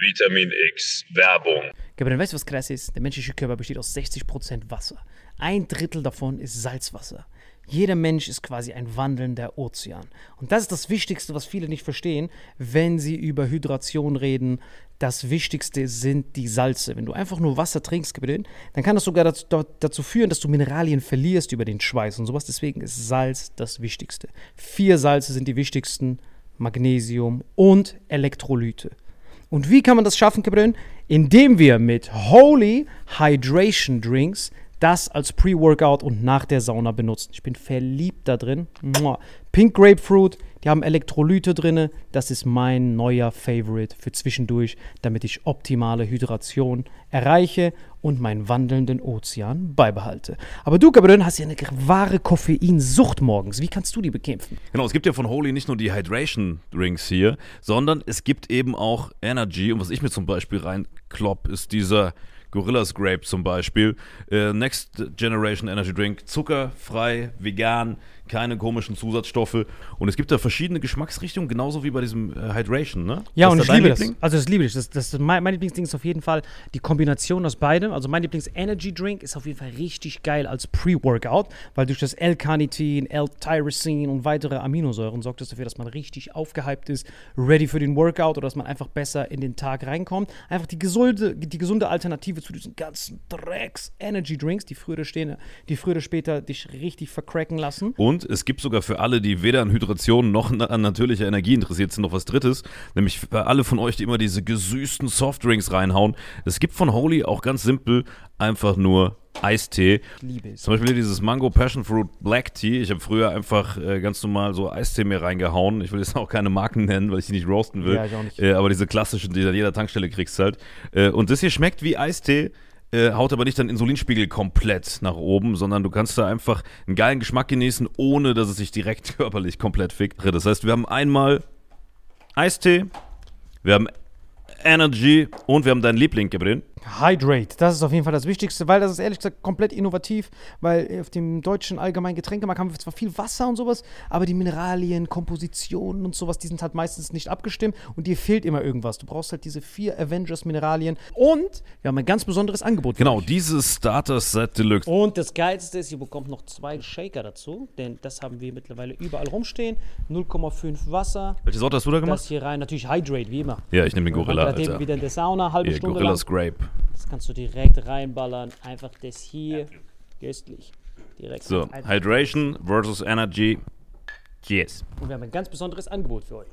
Vitamin X Werbung. Gabriel, weißt du, was krass ist? Der menschliche Körper besteht aus 60% Wasser. Ein Drittel davon ist Salzwasser. Jeder Mensch ist quasi ein wandelnder Ozean. Und das ist das Wichtigste, was viele nicht verstehen, wenn sie über Hydration reden. Das Wichtigste sind die Salze. Wenn du einfach nur Wasser trinkst, Gabriel, dann kann das sogar dazu, dazu führen, dass du Mineralien verlierst über den Schweiß und sowas. Deswegen ist Salz das Wichtigste. Vier Salze sind die wichtigsten: Magnesium und Elektrolyte. Und wie kann man das schaffen, Gabriel? Indem wir mit Holy Hydration Drinks das als Pre-Workout und nach der Sauna benutzen. Ich bin verliebt da drin. Pink Grapefruit, die haben Elektrolyte drin. Das ist mein neuer Favorite für zwischendurch, damit ich optimale Hydration erreiche und meinen wandelnden Ozean beibehalte. Aber du, Gabriel, hast ja eine wahre Koffeinsucht morgens. Wie kannst du die bekämpfen? Genau, es gibt ja von Holy nicht nur die Hydration Drinks hier, sondern es gibt eben auch Energy. Und was ich mir zum Beispiel reinklopp, ist dieser Gorillas Grape zum Beispiel. Äh, Next Generation Energy Drink, zuckerfrei, vegan, keine komischen Zusatzstoffe. Und es gibt da verschiedene Geschmacksrichtungen, genauso wie bei diesem äh, Hydration, ne? Ja, und ich liebe Liebling? das. Also das liebe ich. Das, das, mein, mein Lieblingsding ist auf jeden Fall die Kombination aus beidem. Also mein Lieblings-Energy Drink ist auf jeden Fall richtig geil als Pre-Workout, weil durch das L-Carnitin, L-Tyrosine und weitere Aminosäuren sorgt das dafür, dass man richtig aufgehypt ist, ready für den Workout oder dass man einfach besser in den Tag reinkommt. Einfach die gesunde, die gesunde Alternative zu diesen ganzen Drecks-Energy Drinks, die früher, stehen, die früher oder später dich richtig vercracken lassen. Und und es gibt sogar für alle, die weder an Hydration noch an natürlicher Energie interessiert sind, noch was Drittes. Nämlich für alle von euch, die immer diese gesüßten Softdrinks reinhauen. Es gibt von Holy auch ganz simpel einfach nur Eistee. Liebe es. Zum Beispiel dieses Mango Passion Fruit Black Tea. Ich habe früher einfach äh, ganz normal so Eistee mir reingehauen. Ich will jetzt auch keine Marken nennen, weil ich die nicht roasten will. Ja, ich auch nicht. Äh, aber diese klassischen, die du an jeder Tankstelle kriegst halt. Äh, und das hier schmeckt wie Eistee äh, haut aber nicht deinen Insulinspiegel komplett nach oben, sondern du kannst da einfach einen geilen Geschmack genießen, ohne dass es sich direkt körperlich komplett fickt. Das heißt, wir haben einmal Eistee, wir haben Energy und wir haben deinen Liebling, Gabriel. Hydrate, das ist auf jeden Fall das Wichtigste, weil das ist ehrlich gesagt komplett innovativ, weil auf dem deutschen allgemeinen Getränkemarkt haben wir zwar viel Wasser und sowas, aber die Mineralien, Kompositionen und sowas, die sind halt meistens nicht abgestimmt und dir fehlt immer irgendwas. Du brauchst halt diese vier Avengers-Mineralien und wir haben ein ganz besonderes Angebot. Genau, dieses Starter Set Deluxe. Und das Geilste ist, ihr bekommt noch zwei Shaker dazu, denn das haben wir mittlerweile überall rumstehen. 0,5 Wasser. Welche Sorte hast du da gemacht? Das hier rein, natürlich Hydrate, wie immer. Ja, ich nehme den Gorilla. Alter. wieder in der Sauna, halbe Hier, Stunde Gorillas lang. Grape. Das kannst du direkt reinballern. Einfach das hier. Köstlich. Direkt So, rein. Hydration versus Energy. Yes. Und wir haben ein ganz besonderes Angebot für euch.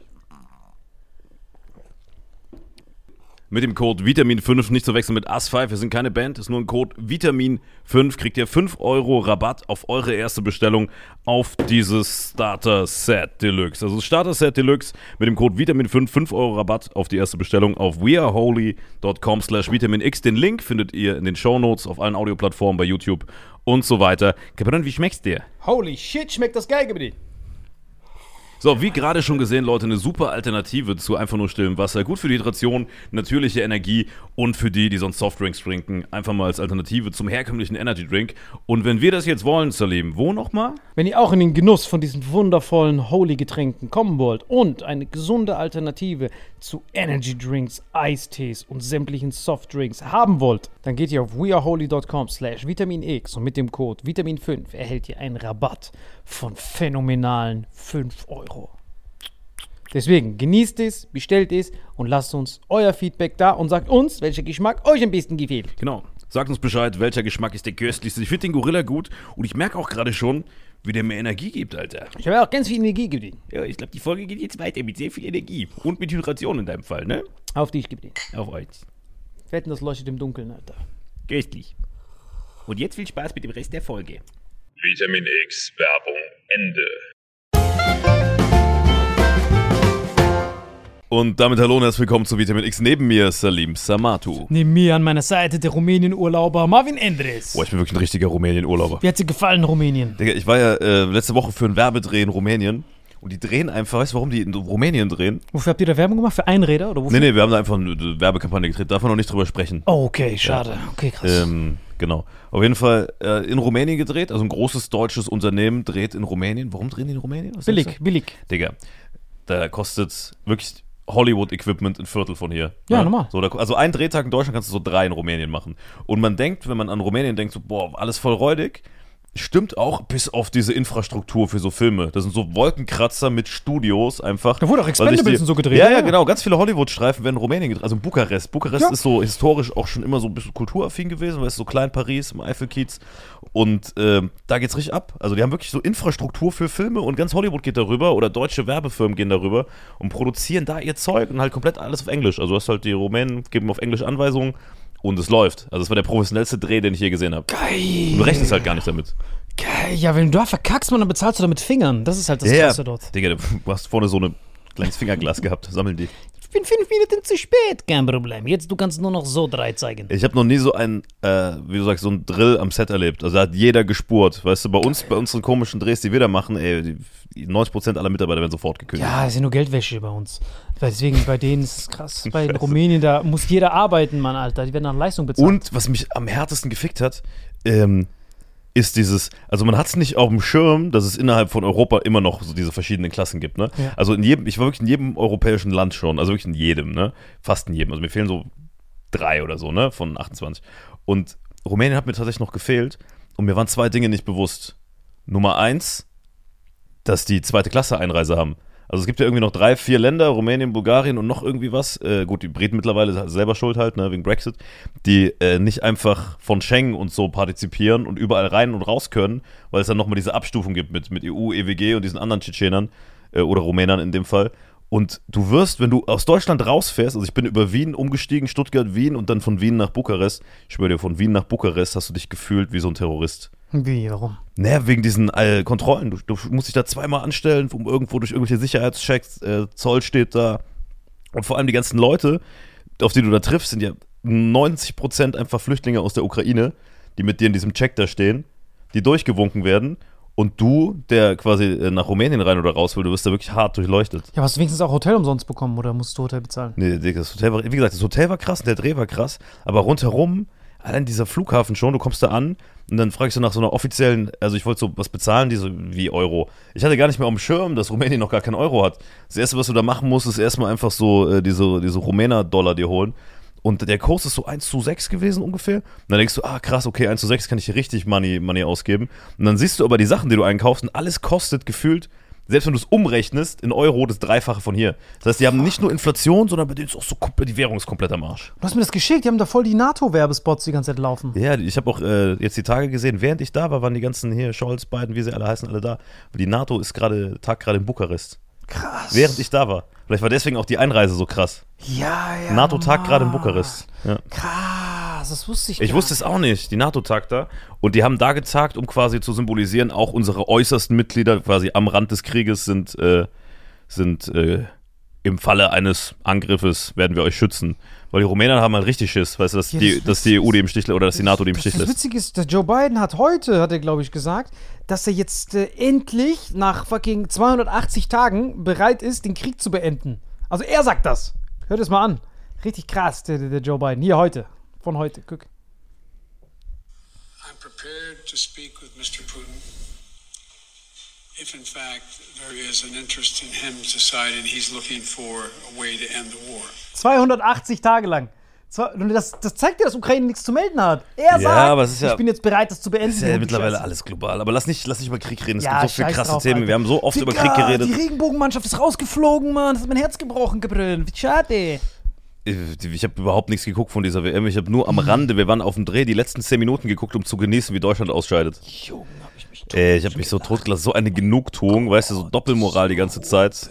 Mit dem Code Vitamin5 nicht zu wechseln mit AS5. Wir sind keine Band, ist nur ein Code Vitamin5. Kriegt ihr 5 Euro Rabatt auf eure erste Bestellung auf dieses Starter Set Deluxe. Also Starter Set Deluxe mit dem Code Vitamin5 5 Euro Rabatt auf die erste Bestellung auf weareholy.com slash vitaminx. Den Link findet ihr in den Shownotes auf allen Audioplattformen bei YouTube und so weiter. Kapitän, wie schmeckt's dir? Holy shit, schmeckt das geil, Gebedi. So, wie gerade schon gesehen, Leute, eine super Alternative zu einfach nur stillem Wasser. Gut für die Hydration, natürliche Energie und für die, die sonst Softdrinks trinken, einfach mal als Alternative zum herkömmlichen Energy Drink. Und wenn wir das jetzt wollen, Salim, wo nochmal? Wenn ihr auch in den Genuss von diesen wundervollen Holy-Getränken kommen wollt und eine gesunde Alternative zu Energy Drinks, Eistees und sämtlichen Softdrinks haben wollt, dann geht ihr auf weareholy.com slash vitaminx und mit dem Code Vitamin5 erhält ihr einen Rabatt von phänomenalen 5 Euro. Deswegen genießt es, bestellt es und lasst uns euer Feedback da und sagt uns, welcher Geschmack euch am besten gefällt. Genau. Sagt uns Bescheid, welcher Geschmack ist der köstlichste. Ich finde den Gorilla gut und ich merke auch gerade schon, wie der mir Energie gibt, Alter. Ich habe auch ganz viel Energie gegeben. Ja, ich glaube, die Folge geht jetzt weiter mit sehr viel Energie. Und mit Hydration in deinem Fall, ne? Auf dich gegeben. Auf euch. Wetten, das leuchtet im Dunkeln, Alter. Köstlich. Und jetzt viel Spaß mit dem Rest der Folge. Vitamin X Werbung Ende. Und damit hallo und herzlich willkommen zu Vitamin X. Neben mir Salim Samatu. Neben mir an meiner Seite der Rumänien-Urlauber Marvin Endres. Boah, ich bin wirklich ein richtiger Rumänien-Urlauber. Wie hat dir gefallen, Rumänien? Digga, ich war ja äh, letzte Woche für einen Werbedreh in Rumänien. Und die drehen einfach, weißt du, warum die in Rumänien drehen? Wofür habt ihr da Werbung gemacht? Für Einräder oder wofür? Nee, nee, wir haben da einfach eine Werbekampagne gedreht. Darf man noch nicht drüber sprechen. Oh, okay, schade. Okay, krass. Ähm, genau. Auf jeden Fall äh, in Rumänien gedreht. Also ein großes deutsches Unternehmen dreht in Rumänien. Warum drehen die in Rumänien? Was billig, billig. Digga, da kostet wirklich Hollywood-Equipment ein Viertel von hier. Ja, normal. So, da, also einen Drehtag in Deutschland kannst du so drei in Rumänien machen. Und man denkt, wenn man an Rumänien denkt, so, boah, alles voll räudig. Stimmt auch bis auf diese Infrastruktur für so Filme. Das sind so Wolkenkratzer mit Studios einfach. Da wurde auch Expendables die- so gedreht, Ja, ja, ja, genau. Ganz viele Hollywood-Streifen werden in Rumänien gedreht. Also in Bukarest. Bukarest Ja. ist so historisch auch schon immer so ein bisschen kulturaffin gewesen, weil es so klein Paris im Eifelkiez. Und ähm, da geht's richtig ab. Also die haben wirklich so Infrastruktur für Filme und ganz Hollywood geht darüber oder deutsche Werbefirmen gehen darüber und produzieren da ihr Zeug und halt komplett alles auf Englisch. Also du hast halt die Rumänen geben auf Englisch Anweisungen und es läuft. Also es war der professionellste Dreh, den ich je gesehen habe. Geil. Und du rechnest halt gar nicht damit. Geil. Ja, wenn du da verkackst, man, dann bezahlst du da mit Fingern. Das ist halt das Krasse dort. Digga, du hast vorne so ein kleines Fingerglas gehabt. Sammeln die. Ich bin fünf Minuten zu spät. Kein Problem. Jetzt, du kannst nur noch so drei zeigen. Ich habe noch nie so einen, äh, wie du sagst, so einen Drill am Set erlebt. Also da hat jeder gespurt. Weißt du, bei uns, bei unseren komischen Drehs, die wir da machen, ey, die 90% aller Mitarbeiter werden sofort gekündigt. Ja, ist ja nur Geldwäsche bei uns. Deswegen, bei denen ist es krass. Bei Rumänien, da muss jeder arbeiten, Mann, Alter. Die werden nach Leistung bezahlt. Und was mich am härtesten gefickt hat, ähm, ist dieses, also man hat es nicht auf dem Schirm, dass es innerhalb von Europa immer noch so diese verschiedenen Klassen gibt, ne? Ja. Also in jedem, ich war wirklich in jedem europäischen Land schon, also wirklich in jedem, ne? Fast in jedem. Also mir fehlen so drei oder so, ne? Von 28. Und Rumänien hat mir tatsächlich noch gefehlt und mir waren zwei Dinge nicht bewusst. Nummer eins, dass die zweite Klasse Einreise haben. Also es gibt ja irgendwie noch drei, vier Länder, Rumänien, Bulgarien und noch irgendwie was. Äh, gut, die Briten mittlerweile selber schuld halt, ne, wegen Brexit, die äh, nicht einfach von Schengen und so partizipieren und überall rein und raus können, weil es dann nochmal diese Abstufung gibt mit, mit EU, EWG und diesen anderen Tschetschenern äh, oder Rumänern in dem Fall. Und du wirst, wenn du aus Deutschland rausfährst, also ich bin über Wien umgestiegen, Stuttgart, Wien und dann von Wien nach Bukarest. Ich schwöre dir, von Wien nach Bukarest hast du dich gefühlt wie so ein Terrorist. Wie, warum? Naja, wegen diesen äh, Kontrollen. Du, du musst dich da zweimal anstellen, um irgendwo durch irgendwelche Sicherheitschecks, äh, Zoll steht da. Und vor allem die ganzen Leute, auf die du da triffst, sind ja 90% einfach Flüchtlinge aus der Ukraine, die mit dir in diesem Check da stehen, die durchgewunken werden. Und du, der quasi äh, nach Rumänien rein oder raus will, du wirst da wirklich hart durchleuchtet. Ja, hast du wenigstens auch Hotel umsonst bekommen oder musst du Hotel bezahlen? Nee, das Hotel war, wie gesagt, das Hotel war krass und der Dreh war krass, aber rundherum, allein dieser Flughafen schon, du kommst da an und dann fragst du nach so einer offiziellen, also ich wollte so was bezahlen, diese wie Euro. Ich hatte gar nicht mehr auf dem Schirm, dass Rumänien noch gar keinen Euro hat. Das erste, was du da machen musst, ist erstmal einfach so äh, diese, diese Rumäner-Dollar dir holen. Und der Kurs ist so 1 zu 6 gewesen ungefähr. Und dann denkst du, ah krass, okay, 1 zu 6 kann ich hier richtig Money, Money ausgeben. Und dann siehst du aber die Sachen, die du einkaufst und alles kostet gefühlt, selbst wenn du es umrechnest, in Euro das Dreifache von hier. Das heißt, die haben nicht nur Inflation, sondern bei denen ist auch so die Währung ist komplett am Arsch. Du hast mir das geschickt, die haben da voll die NATO-Werbespots die ganze Zeit laufen. Ja, ich habe auch äh, jetzt die Tage gesehen, während ich da war, waren die ganzen hier, Scholz, Biden, wie sie alle heißen, alle da. Die NATO ist gerade, Tag gerade in Bukarest. Krass. Während ich da war. Vielleicht war deswegen auch die Einreise so krass. Ja, ja. NATO-Tag gerade in. Bukarest. Ja. Krass, das wusste ich Ich gar wusste es auch nicht, die NATO-Tag da. Und die haben da getagt, um quasi zu symbolisieren, auch unsere äußersten Mitglieder quasi am Rand des Krieges sind, äh, sind äh, im Falle eines Angriffes werden wir euch schützen. Weil die Rumänen haben halt richtig Schiss, weißt du, dass, Ja, die, das- dass die EU die im Stich oder dass die NATO die im Stich Das, das. Witzige ist, der Joe Biden hat heute, hat er glaube ich gesagt, dass er jetzt äh, endlich nach fucking 280 Tagen bereit ist, den Krieg zu beenden. Also er sagt das. Hört es mal an. Richtig krass, der, der Joe Biden. Hier heute. Von heute. Guck. I'm prepared to speak with Mr. Putin if, in fact, there is an interest in him deciding he's looking for a way to end the war. 280 Tage lang. Das, das zeigt dir, dass Ukraine nichts zu melden hat. Er Ja, sagt, aber es ist ja- ich bin jetzt bereit, das zu beenden. ist ja mittlerweile Scheiße. alles global. Aber lass nicht, lass nicht über Krieg reden. Es Ja, gibt so viele krasse drauf, Themen. Alter. Wir haben so oft über Digga, Krieg geredet. Die Regenbogenmannschaft ist rausgeflogen, Mann. Das hat mein Herz gebrochen, Gabriel. Wie schade. Ich, habe überhaupt nichts geguckt von dieser WM. Ich habe nur am Rande, wir waren auf dem Dreh, die letzten 10 Minuten geguckt, um zu genießen, wie Deutschland ausscheidet. Junge, hab ich mich Ey, ich habe mich so totgelassen. So eine Genugtuung, weißt du, so Doppelmoral die ganze Zeit.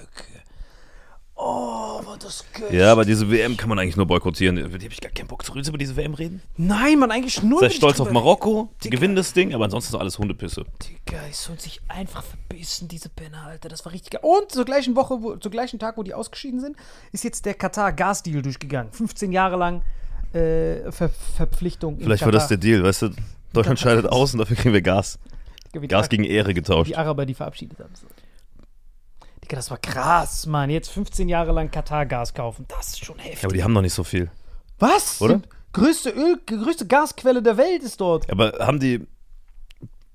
Oh, was das Gott. Ja, aber diese WM kann man eigentlich nur boykottieren. Die habe ich gar keinen Bock. Wir über diese WM reden? Nein, man, eigentlich nur. Sei stolz auf Marokko, die gewinnen das Ding, aber ansonsten ist alles Hundepisse. Digga, ich soll sich einfach verbissen, diese Penner, Alter. Das war richtig geil. Und zur gleichen Woche, wo, zur gleichen Tag, wo die ausgeschieden sind, ist jetzt der Katar-Gas-Deal durchgegangen. 15 Jahre lang äh, Ver Verpflichtung. Vielleicht war das der Deal, weißt du? Deutschland scheidet aus und dafür kriegen wir Gas. Gas gegen Ehre getauscht. die Araber, die verabschiedet haben. So. Digga, das war krass, Mann. Jetzt 15 Jahre lang Katar-Gas kaufen. Das ist schon heftig. Ja, aber die haben noch nicht so viel. Was? Oder? Die größte Öl, größte Gasquelle der Welt ist dort. Aber haben die.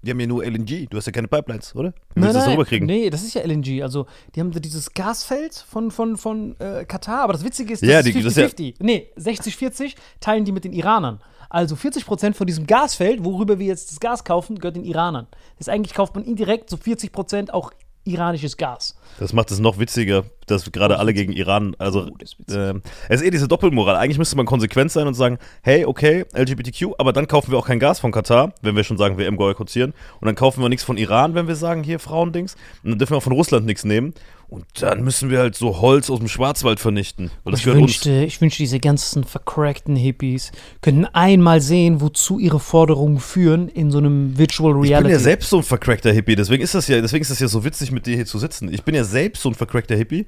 Die haben ja nur LNG. Du hast ja keine Pipelines, oder? Wie willst du das rüberkriegen? Nee, das ist ja LNG. Also, die haben da dieses Gasfeld von, von, von äh, Katar. Aber das Witzige ist, das Ja, ist die- das ist ja- 50-50. nee, 60-40 teilen die mit den Iranern. Also 40% von diesem Gasfeld, worüber wir jetzt das Gas kaufen, gehört den Iranern. Das heißt, eigentlich kauft man indirekt so 40% auch iranisches Gas. Das macht es noch witziger, dass gerade alle gegen Iran, also Oh, ähm, es ist eh diese Doppelmoral. Eigentlich müsste man konsequent sein und sagen, hey, okay, LGBTQ, aber dann kaufen wir auch kein Gas von Katar, wenn wir schon sagen, WM boykottieren. Und dann kaufen wir nichts von Iran, wenn wir sagen, hier Frauendings. Und dann dürfen wir auch von Russland nichts nehmen. Und dann müssen wir halt so Holz aus dem Schwarzwald vernichten. Ich wünschte, ich wünschte, diese ganzen vercrackten Hippies könnten einmal sehen, wozu ihre Forderungen führen in so einem Virtual Ich bin Reality. ja selbst so ein vercrackter Hippie, deswegen ist das ja, deswegen ist das ja so witzig, mit dir hier zu sitzen. Ich bin ja selbst so ein vercrackter Hippie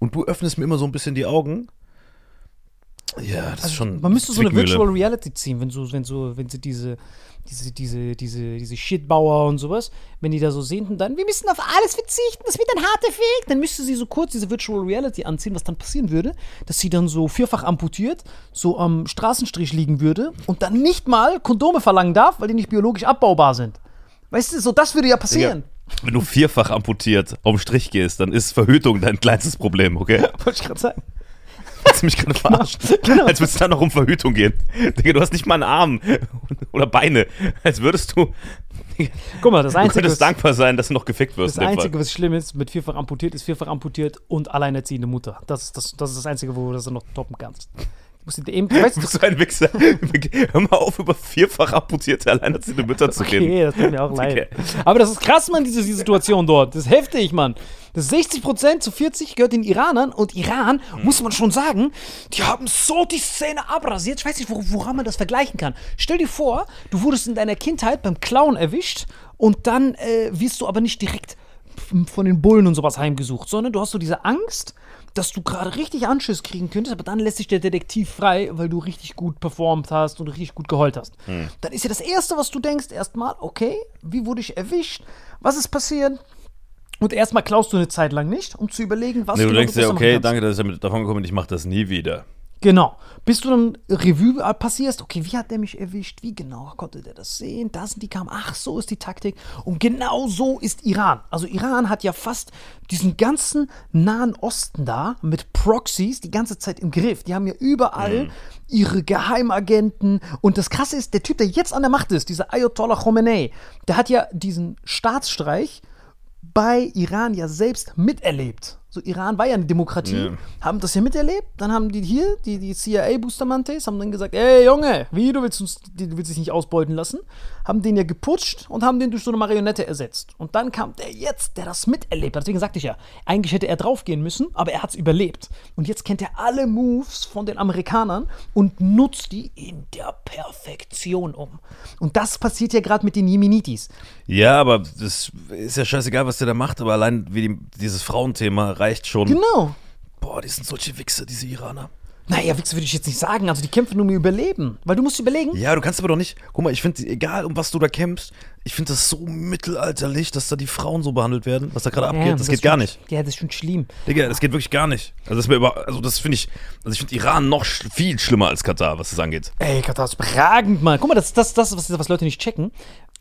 und du öffnest mir immer so ein bisschen die Augen. Ja, das ist schon. Also, Man müsste so eine. Virtual Reality ziehen, wenn so, wenn so, wenn sie diese, diese, diese, diese, diese Shitbauer und sowas, wenn die da so sehen und dann, wir müssen auf alles verzichten, das wird ein harter Weg, dann müsste sie so kurz diese Virtual Reality anziehen, was dann passieren würde, dass sie dann so vierfach amputiert, so am Straßenstrich liegen würde und dann nicht mal Kondome verlangen darf, weil die nicht biologisch abbaubar sind. Weißt du, so das würde ja passieren. Wenn du vierfach amputiert auf den Strich gehst, dann ist Verhütung dein kleinstes Problem, okay? Wollte ich gerade sagen. Hast du mich gerade verarscht? Genau. Als würdest du dann noch um Verhütung gehen. Digga, du hast nicht mal einen Arm oder Beine. Als würdest du. Guck mal, das Du Einzige, könntest was, dankbar sein, dass du noch gefickt wirst. das Einzige, was schlimm ist, mit vierfach amputiert, ist vierfach amputiert und alleinerziehende Mutter. Das ist das, das, ist das Einzige, wo du das noch toppen kannst. Du musst eben, weißt Du bist so ein Wichser. Hör mal auf, über vierfach amputierte alleinerziehende Mütter zu reden. Okay, das tut mir auch leid. Okay. Aber das ist krass, Mann, diese, diese Situation dort. Das ist heftig, Mann. Das 60% zu 40 gehört den Iranern und Iran, muss man schon sagen, die haben so die Szene abrasiert. Ich weiß nicht, wor woran man das vergleichen kann. Stell dir vor, du wurdest in deiner Kindheit beim Clown erwischt und dann äh, wirst du aber nicht direkt von den Bullen und sowas heimgesucht, sondern du hast so diese Angst, dass du gerade richtig Anschiss kriegen könntest, aber dann lässt sich der Detektiv frei, weil du richtig gut performt hast und richtig gut geheult hast. Dann ist ja das Erste, was du denkst, erstmal, okay, wie wurde ich erwischt? Was ist passiert? Und erstmal klaust du eine Zeit lang nicht, um zu überlegen, was Nee, du genau denkst ja, machen okay, danke, dass ich damit davon gekommen bin, ich mach das nie wieder. Genau. Bis du dann Revue passierst, okay, wie hat der mich erwischt? Wie genau konnte der das sehen? Da sind die Kamen. Ach, so ist die Taktik. Und genau so ist Iran. Also Iran hat ja fast diesen ganzen Nahen Osten da mit Proxys die ganze Zeit im Griff. Die haben ja überall ihre Geheimagenten. Und das Krasse ist, der Typ, der jetzt an der Macht ist, dieser Ayatollah Khomeini, der hat ja diesen Staatsstreich bei Iran ja selbst miterlebt. So, Iran war ja eine Demokratie, Ja. haben das ja miterlebt. Dann haben die hier, die, die CIA-Bustermantes, haben dann gesagt: Ey, Junge, wie, du willst, uns, du willst dich nicht ausbeuten lassen? Haben den ja geputscht und haben den durch so eine Marionette ersetzt. Und dann kam der jetzt, der das miterlebt hat. Deswegen sagte ich ja, eigentlich hätte er draufgehen müssen, aber er hat es überlebt. Und jetzt kennt er alle Moves von den Amerikanern und nutzt die in der Perfektion um. Und das passiert ja gerade mit den Jemenitis. Ja, aber das ist ja scheißegal, was der da macht, aber allein wie die, dieses Frauenthema reicht schon. Genau. Boah, die sind solche Wichser, diese Iraner. Naja, Wichser würde ich jetzt nicht sagen. Also die kämpfen nur um ihr Überleben. Weil du musst überlegen. Ja, du kannst aber doch nicht. Guck mal, ich finde, egal um was du da kämpfst, ich finde das so mittelalterlich, dass da die Frauen so behandelt werden, was da gerade abgeht. Das, geht ist gar nicht. Ja, das ist schon schlimm. Digga, das geht wirklich gar nicht. Also das, ist mir über, also das finde ich, also ich finde Iran noch sch viel schlimmer als Katar, was das angeht. Ey, Katar ist überragend, Mann. Guck mal, das ist das, das was, was Leute nicht checken.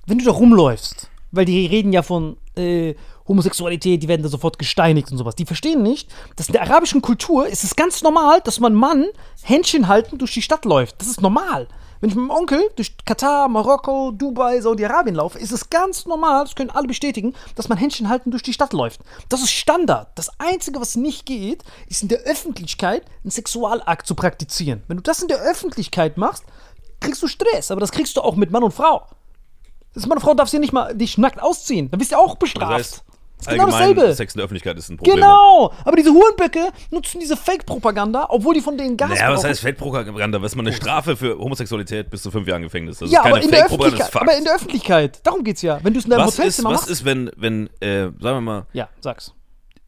Wenn du da rumläufst, weil die reden ja von äh, Homosexualität, die werden da sofort gesteinigt und sowas. Die verstehen nicht, dass in der arabischen Kultur ist es ganz normal, dass man Mann Händchen halten durch die Stadt läuft. Das ist normal. Wenn ich mit meinem Onkel durch Katar, Marokko, Dubai, Saudi-Arabien laufe, ist es ganz normal, das können alle bestätigen, dass man Händchen halten durch die Stadt läuft. Das ist Standard. Das Einzige, was nicht geht, ist in der Öffentlichkeit einen Sexualakt zu praktizieren. Wenn du das in der Öffentlichkeit machst, kriegst du Stress. Aber das kriegst du auch mit Mann und Frau. Das ist, meine Frau darf sie nicht mal dich nackt ausziehen. Dann bist du auch bestraft. Das heißt, ist genau Allgemein, dasselbe. Sex in der Öffentlichkeit ist ein Problem. Genau, aber diese Hurenböcke nutzen diese Fake-Propaganda, obwohl die von denen Gas Naja, was brauchen. heißt Feldpropaganda? Was ist mal eine Strafe für Homosexualität bis zu fünf Jahren Gefängnis? Das ja, ist keine aber in der Fake-Propaganda, das Öffentlichkeit. ist Fakt. Aber in der Öffentlichkeit. Darum geht's ja. Wenn du es in deinem was ist, Hotelzimmer was machst. ist, wenn, wenn äh, sagen wir mal, ja, sag's.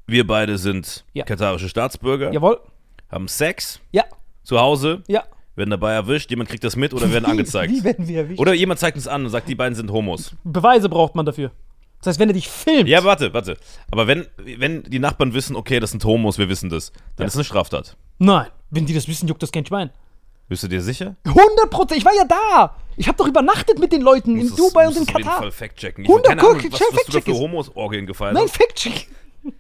wir beide sind Ja. katarische Staatsbürger, Jawohl. haben Sex Ja, zu Hause, ja. werden dabei erwischt, jemand kriegt das mit oder werden angezeigt. Wie werden wir erwischt? Oder jemand zeigt uns an und sagt, die beiden sind Homos. Beweise braucht man dafür. Das heißt, wenn er dich filmt. Ja, warte, warte. Aber wenn, wenn die Nachbarn wissen, okay, das sind Homos, wir wissen das, dann Ja. ist es eine Straftat. Nein, wenn die das wissen, juckt das kein Schwein. Bist du dir sicher? 100 Prozent. Ich war ja da. Ich habe doch übernachtet mit den Leuten in Dubai und in es auf jeden Katar. Fall fact-checken. Ich 100 keine Ahnung, was, was du da für es. Homos-Orgien gefallen Nein, hast. Fact-check.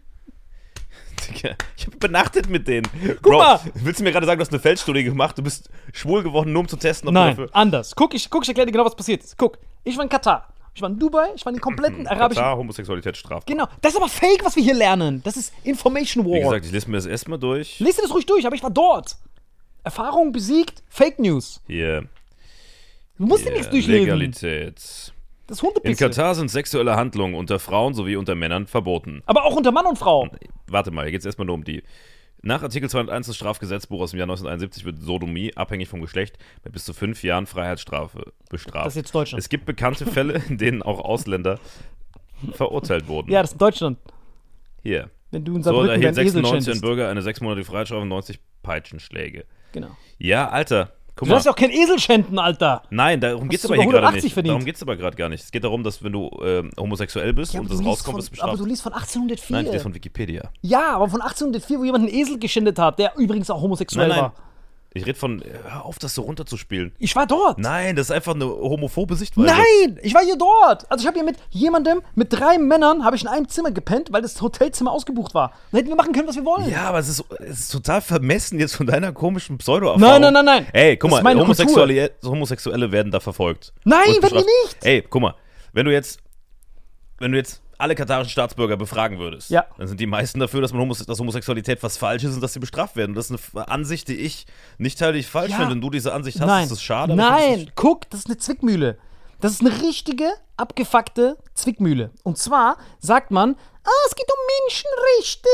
Digga, Ich habe übernachtet mit denen. Guck Bro, mal. willst du mir gerade sagen, du hast eine Feldstudie gemacht? Du bist schwul geworden, nur um zu testen, ob Nein, du dafür... anders. Guck, ich, guck, ich erkläre dir genau, was passiert ist. Guck, ich war in Katar. Ich war in Dubai. Ich war in den kompletten arabischen. Katar, Homosexualität strafbar. Genau. Das ist aber fake, was wir hier lernen. Das ist Information War. Wie gesagt, ich lese mir das erstmal durch. Dir das ruhig durch, aber ich war dort. Erfahrung besiegt Fake News. Hier, Du musst dir nichts durchlesen. Legalität. Das ist In Hundepisse. Katar sind sexuelle Handlungen unter Frauen sowie unter Männern verboten. Aber auch unter Mann und Frau. Warte mal, hier geht es erstmal nur um die. Nach Artikel 201 des Strafgesetzbuchs aus dem Jahr 1971 wird Sodomie, abhängig vom Geschlecht, mit bis zu fünf Jahren Freiheitsstrafe bestraft. Das ist jetzt Deutschland. Es gibt bekannte Fälle, in denen auch Ausländer verurteilt wurden. Ja, das ist Deutschland. Hier. Wenn du in So, da Saarbrücken erhielt deinen Esel 96 ein. Bürger eine sechsmonatige Freiheitsstrafe und 90 Peitschenschläge. Genau. Ja, Alter. Guck Du mal. darfst ja auch kein Esel schänden, Alter. Nein, darum geht es aber hier gerade 180 nicht. verdient? Darum geht es aber gerade gar nicht. Es geht darum, dass wenn du ähm, homosexuell bist Ja, und das rauskommt, ist es aber bestraft. du liest von 1804. Nein, das ist von Wikipedia. ja, aber von 1804, wo jemand einen Esel geschändet hat, der übrigens auch homosexuell Nein, nein. war. Ich rede von, äh, hör auf, das so runterzuspielen. Ich war dort. Nein, das ist einfach eine homophobe Sichtweise. Nein, ich war hier dort. Also ich habe hier mit jemandem, mit drei Männern, habe ich in einem Zimmer gepennt, weil das Hotelzimmer ausgebucht war. Dann hätten wir machen können, was wir wollen. Ja, aber es ist, es ist total vermessen jetzt von deiner komischen pseudo Nein, nein, nein, nein. Ey, guck mal, meine Homosexuelle, Homosexuelle werden da verfolgt. Nein, werden die nicht. Ey, guck mal, wenn du jetzt, wenn du jetzt alle katarischen Staatsbürger befragen würdest, Ja. dann sind die meisten dafür, dass, man Homose dass Homosexualität was falsch ist und dass sie bestraft werden. Und das ist eine Ansicht, die ich nicht teilig falsch Ja. finde. Wenn du diese Ansicht hast, Nein. ist das schade. Nein, guck, das ist eine Zwickmühle. Das ist eine richtige, abgefuckte Zwickmühle. Und zwar sagt man, ah, es geht um Menschenrechte,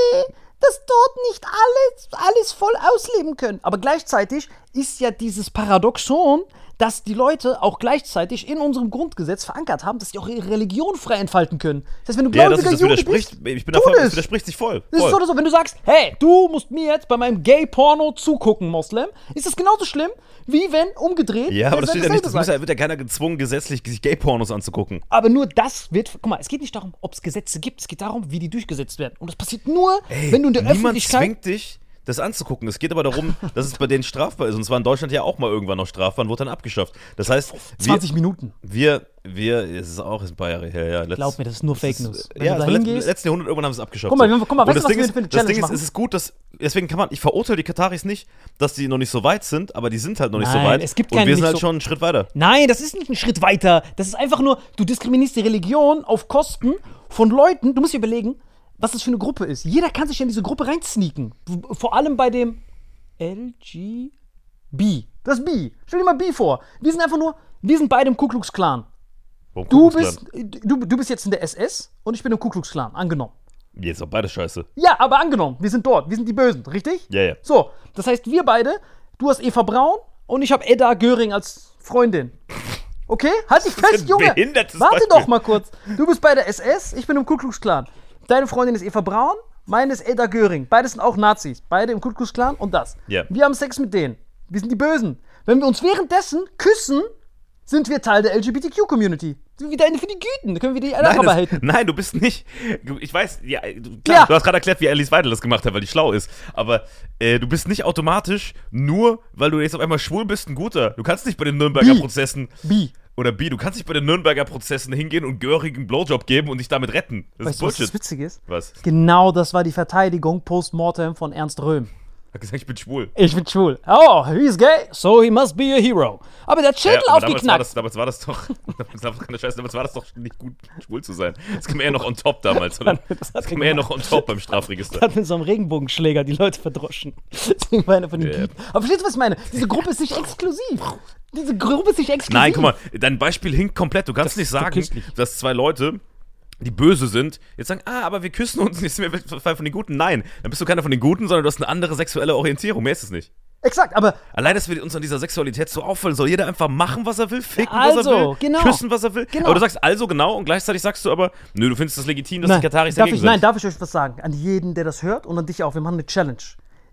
dass dort nicht alle alles voll ausleben können. Aber gleichzeitig ist ja dieses Paradoxon, dass die Leute auch gleichzeitig in unserem Grundgesetz verankert haben, dass sie auch ihre Religion frei entfalten können. Das heißt, wenn du Ja, gläubiger das Jude bist, ich bin tu davon, das widerspricht sich voll. Das voll. ist so oder so, wenn du sagst, hey, du musst mir jetzt bei meinem Gay-Porno zugucken, Moslem, ist das genauso schlimm, wie wenn umgedreht. ja, aber das steht ja nicht, das muss ja, wird ja keiner gezwungen, gesetzlich sich Gay-Pornos anzugucken. Aber nur das wird. Guck mal, es geht nicht darum, ob es Gesetze gibt, es geht darum, wie die durchgesetzt werden. Und das passiert nur, wenn du in der Niemand Öffentlichkeit. zwingt dich, das anzugucken. Es geht aber darum, dass es bei denen strafbar ist. Und zwar in Deutschland ja auch mal irgendwann noch strafbar und wurde dann abgeschafft. Das heißt, 20 wir, Minuten. wir, wir, es ist auch ein paar Jahre her, ja. Letzt, Glaub mir, das ist nur Fake das News. Ist, Wenn ja, du das da war letzt, hingehst- letzten Jahrhundert irgendwann haben sie es abgeschafft. Guck mal, so. guck mal, Und weißt das du, was Ding wir ist, für eine das Challenge Ding ist, es ist gut, dass, deswegen kann man, ich verurteile die Kataris nicht, dass die noch nicht so weit sind, aber die sind halt noch nicht so Nein, weit. es gibt und keinen wir sind halt so- schon einen Schritt weiter. Nein, das ist nicht ein Schritt weiter. Das ist einfach nur, du diskriminierst die Religion auf Kosten von Leuten. Du musst dir überlegen, was das für eine Gruppe ist. Jeder kann sich in diese Gruppe reinsneaken. Vor allem bei dem LGB. Das B. Stell dir mal B vor. Wir sind einfach nur, wir sind beide im Ku Klux Klan. Warum Du Ku Klux bist, du, du bist jetzt in der SS und ich bin im Ku Klux Klan. Angenommen. Jetzt auch beide scheiße. Ja, aber angenommen, wir sind dort, wir sind die Bösen, richtig? Ja, ja. So, das heißt, wir beide, du hast Eva Braun und ich habe Edda Göring als Freundin. Okay? Halt dich fest, Junge. Warte Beispiel. doch mal kurz. Du bist bei der SS, ich bin im Ku Klux Klan. Deine Freundin ist Eva Braun, meine ist Edda Göring. Beide sind auch Nazis. Beide im Ku Klux Klan und das. Ja. Wir haben Sex mit denen. Wir sind die Bösen. Wenn wir uns währenddessen küssen, sind wir Teil der LGBTQ-Community. Sind wir eine für die Güten. Da können wir die Nein, Araber das, halten. nein, du bist nicht. Ich weiß, ja, du, klar, Ja. du hast gerade erklärt, wie Alice Weidel das gemacht hat, weil die schlau ist. Aber äh, du bist nicht automatisch nur, weil du jetzt auf einmal schwul bist, ein guter. Du kannst nicht bei den Nürnberger Bi. Prozessen. Bi. Oder B, du kannst nicht bei den Nürnberger Prozessen hingehen und Görigen Blowjob geben und dich damit retten. Das Weißt ist du, was Bullshit. das Witzige ist? Was? Genau das war die Verteidigung postmortem von Ernst Röhm. Hat gesagt, ich bin schwul. Ich bin schwul. Oh, he's gay, so he must be a hero. Aber der Schädel Ja, aber damals war, aufgeknackt. das, damals war das doch. damals, Scheiße, damals war das doch nicht gut, schwul zu sein. Das kam eher noch on top damals, oder? Das hat Das kam eher noch on top beim Strafregister. hat mit so einem Regenbogenschläger die Leute verdroschen. Deswegen war einer von den. Geeks. Aber verstehst du, was ich meine? Diese Gruppe ist nicht exklusiv. Diese Gruppe ist nicht exklusiv. Nein, guck mal, dein Beispiel hinkt komplett. Du kannst Das nicht sagen, dass zwei Leute die böse sind, jetzt sagen, ah, aber wir küssen uns nicht mehr von den Guten. Nein, dann bist du keiner von den Guten, sondern du hast eine andere sexuelle Orientierung. Mehr ist es nicht. Exakt, aber Allein, dass wir uns an dieser Sexualität so auffallen, soll jeder einfach machen, was er will, ficken, Also, was er will, genau. küssen, was er will. Genau. Aber du sagst also genau und gleichzeitig sagst du aber, nö, du findest das legitim, dass Nein, die Kataris darf ich, sind. nein, darf ich euch was sagen? An jeden, der das hört und an dich auch. Wir machen eine Challenge.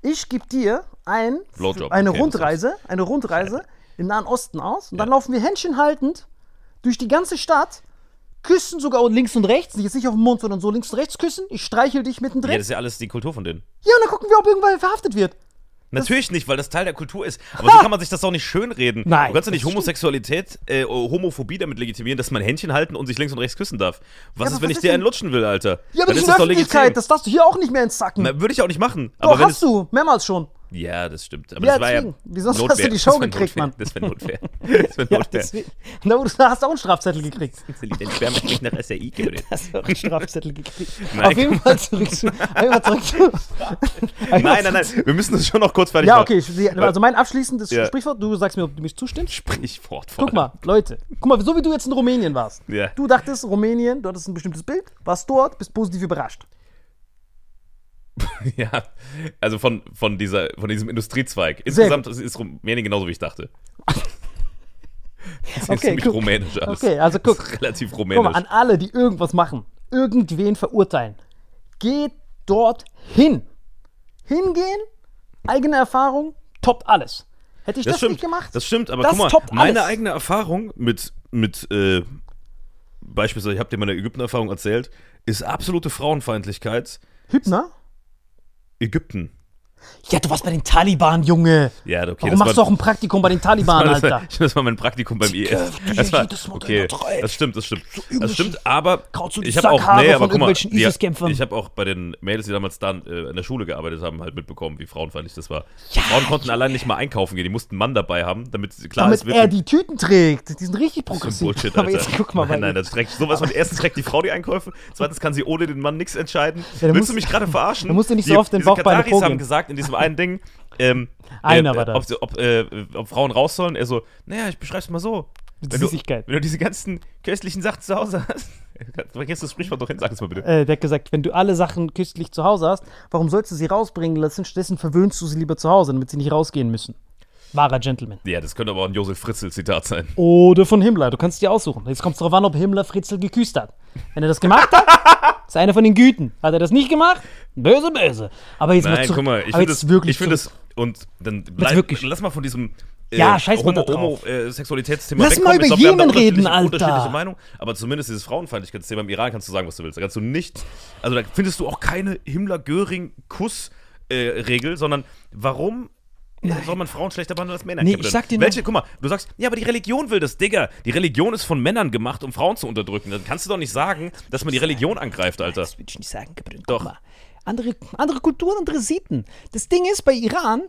Ich gebe dir ein, Blowjob, eine okay, Rundreise, eine Rundreise im Nahen Osten aus und dann laufen wir Händchen haltend durch die ganze Stadt, küssen sogar links und rechts, jetzt nicht auf den Mund, sondern so links und rechts küssen. Ich streichel dich mittendrin. ja, Ja, das ist ja alles die Kultur von denen. und dann gucken wir, ob irgendwann verhaftet wird. Natürlich nicht, weil das Teil der Kultur ist. Aber so kann man sich das auch nicht schönreden. Nein, du kannst ja nicht das. Homosexualität, äh, Homophobie damit legitimieren, dass man Händchen halten und sich links und rechts küssen darf. Was aber ist, wenn was ich ist dir denn- einen lutschen will, Alter? Ja, aber Dann nicht ist in das doch legitim. Das darfst du hier auch nicht mehr entsacken. Na, Würde ich auch nicht machen. Doch, aber hast du, mehrmals schon. Ja, das stimmt. Aber Ja, das war ja deswegen. Wie sonst Notwehr. hast du die Show gekriegt. Mann. Das wäre Notwehr. Das wäre Ja, Notwehr. deswegen. Na, du da hast du auch einen Strafzettel gekriegt. Den Sperma kriegt nach SRI geredet. Hast du auch einen Strafzettel gekriegt. Nein, Auf jeden Fall zurück zu. Einmal zurück zu Nein, nein, nein. Wir müssen das schon noch kurz fertig Ja, okay. Also mein abschließendes Ja. Sprichwort, du sagst mir, ob du mich zustimmst. Sprichwort Guck mal, Leute. Guck mal, so wie du jetzt in Rumänien warst. Ja. Du dachtest, Rumänien, du hattest ein bestimmtes Bild, warst dort, bist positiv überrascht. Ja, also von, von, dieser, von diesem Industriezweig. Insgesamt ist, ist Rumänien genauso, wie ich dachte. Das ist Okay, ziemlich guck. rumänisch alles. Okay, also guck. relativ Guck rumänisch. mal, an alle, die irgendwas machen, irgendwen verurteilen, geht dort hin. Hingehen, eigene Erfahrung, toppt alles. Hätte ich das, das stimmt, nicht gemacht? das stimmt, aber Das guck mal, toppt meine alles. eigene Erfahrung mit, mit äh, beispielsweise, ich habe dir meine Ägypten-Erfahrung erzählt, ist absolute Frauenfeindlichkeit. Hübner? Ägypten. Ja, du warst bei den Taliban, Junge. Ja, okay. Warum das machst war, du auch ein Praktikum bei den Taliban, das war, Alter? das war mein Praktikum beim IS. Das war, okay, das stimmt, das stimmt. Das stimmt, aber ich habe auch, nee, aber guck mal, die- ich habe auch bei den Mädels, die damals da äh, in der Schule gearbeitet haben, halt mitbekommen, wie frauenfeindlich das war. Frauen konnten allein nicht mal einkaufen gehen, die mussten einen Mann dabei haben, damit sie- klar Damit ist, er die Tüten trägt. Die sind richtig Das ist progressiv. Bullshit, Aber Alter. jetzt guck mal nein, nein, das trägt sowas von. Erstens trägt die Frau die Einkäufe, zweitens kann sie ohne den Mann nichts entscheiden. Ja, Willst musst- du mich gerade verarschen? da musst du nicht so oft den Bauch bei haben gesagt in diesem einen Ding, ähm, Einer äh, war das. Ob, ob, äh, ob Frauen raus sollen. Er so, naja, ich beschreib's mal so. Mit Wenn du, Süßigkeit. wenn du diese ganzen köstlichen Sachen zu Hause hast. Vergiss das Sprichwort doch hin, sag es mal bitte. Äh, der hat gesagt, wenn du alle Sachen köstlich zu Hause hast, warum sollst du sie rausbringen lassen? Stattdessen verwöhnst du sie lieber zu Hause, damit sie nicht rausgehen müssen. Wahrer Gentleman. Ja, das könnte aber auch ein Josef Fritzl-Zitat sein. Oder von Himmler. Du kannst dir aussuchen. Jetzt kommt es darauf an, ob Himmler Fritzl geküsst hat. Wenn er das gemacht hat, ist er einer von den Güten. Hat er das nicht gemacht? Böse, böse. Aber jetzt mal Nein, zurück. guck mal, ich finde das, wirklich ich finde das, und dann bleib, wirklich. lass mal von diesem äh, Ja, scheiß mal Homo, Homo, drauf. äh, Sexualitätsthema Lass wegkommen. mal über glaub, Jemen reden, Alter. Unterschiedliche Meinung, aber zumindest dieses Frauenfeindlichkeitsthema im Iran kannst du sagen, was du willst. Da kannst du nicht, also da findest du auch keine Himmler-Göring-Kuss-Regel, sondern warum äh, soll man Frauen schlechter behandeln als Männer? Nee, ich sag dir Welche, nur- guck mal, du sagst, ja, aber die Religion will das, Digga. Die Religion ist von Männern gemacht, um Frauen zu unterdrücken. Dann kannst du doch nicht sagen, dass man die Religion angreift, Alter. Das würde ich nicht sagen, Gabriel. Doch. Andere, andere Kulturen, andere Sitten. Das Ding ist bei Iran,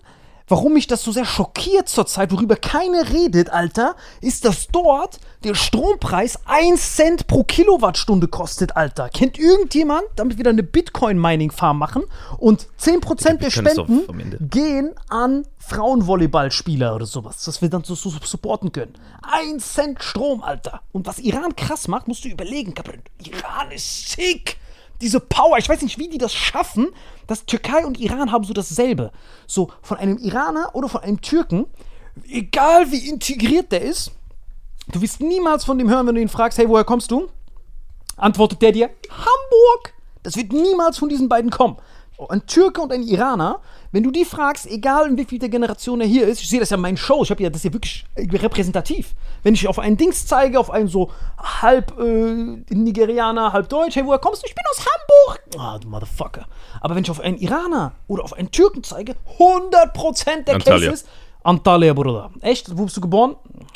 warum mich das so sehr schockiert zurzeit, worüber keiner redet, Alter, ist, dass dort der Strompreis 1 Cent pro Kilowattstunde kostet, Alter. Kennt irgendjemand damit wieder eine Bitcoin-Mining-Farm machen und 10% der Spenden gehen an Frauenvolleyballspieler oder sowas, dass wir dann so, so supporten können. Ein Cent Strom, Alter. Und was Iran krass macht, musst du überlegen, Gabriel. Iran ist sick. Diese Power, ich weiß nicht, wie die das schaffen. Das Türkei und Iran haben so dasselbe. So von einem Iraner oder von einem Türken, egal wie integriert der ist, du wirst niemals von dem hören, wenn du ihn fragst, hey, woher kommst du? antwortet der dir Hamburg. Das wird niemals von diesen beiden kommen. Ein Türke und ein Iraner, wenn du die fragst, egal in wie viel der Generation er hier ist, ich sehe das ja in meinen Shows, ich habe ja das ist ja wirklich äh, repräsentativ. Wenn ich auf einen Dings zeige, auf einen so halb äh, Nigerianer, halb Deutsch, hey, woher kommst du? Ich bin aus Hamburg. Ah, du Motherfucker. Aber wenn ich auf einen Iraner oder auf einen Türken zeige, 100% der Antalya. Cases Antalya, Bruder. Echt? Wo bist du geboren?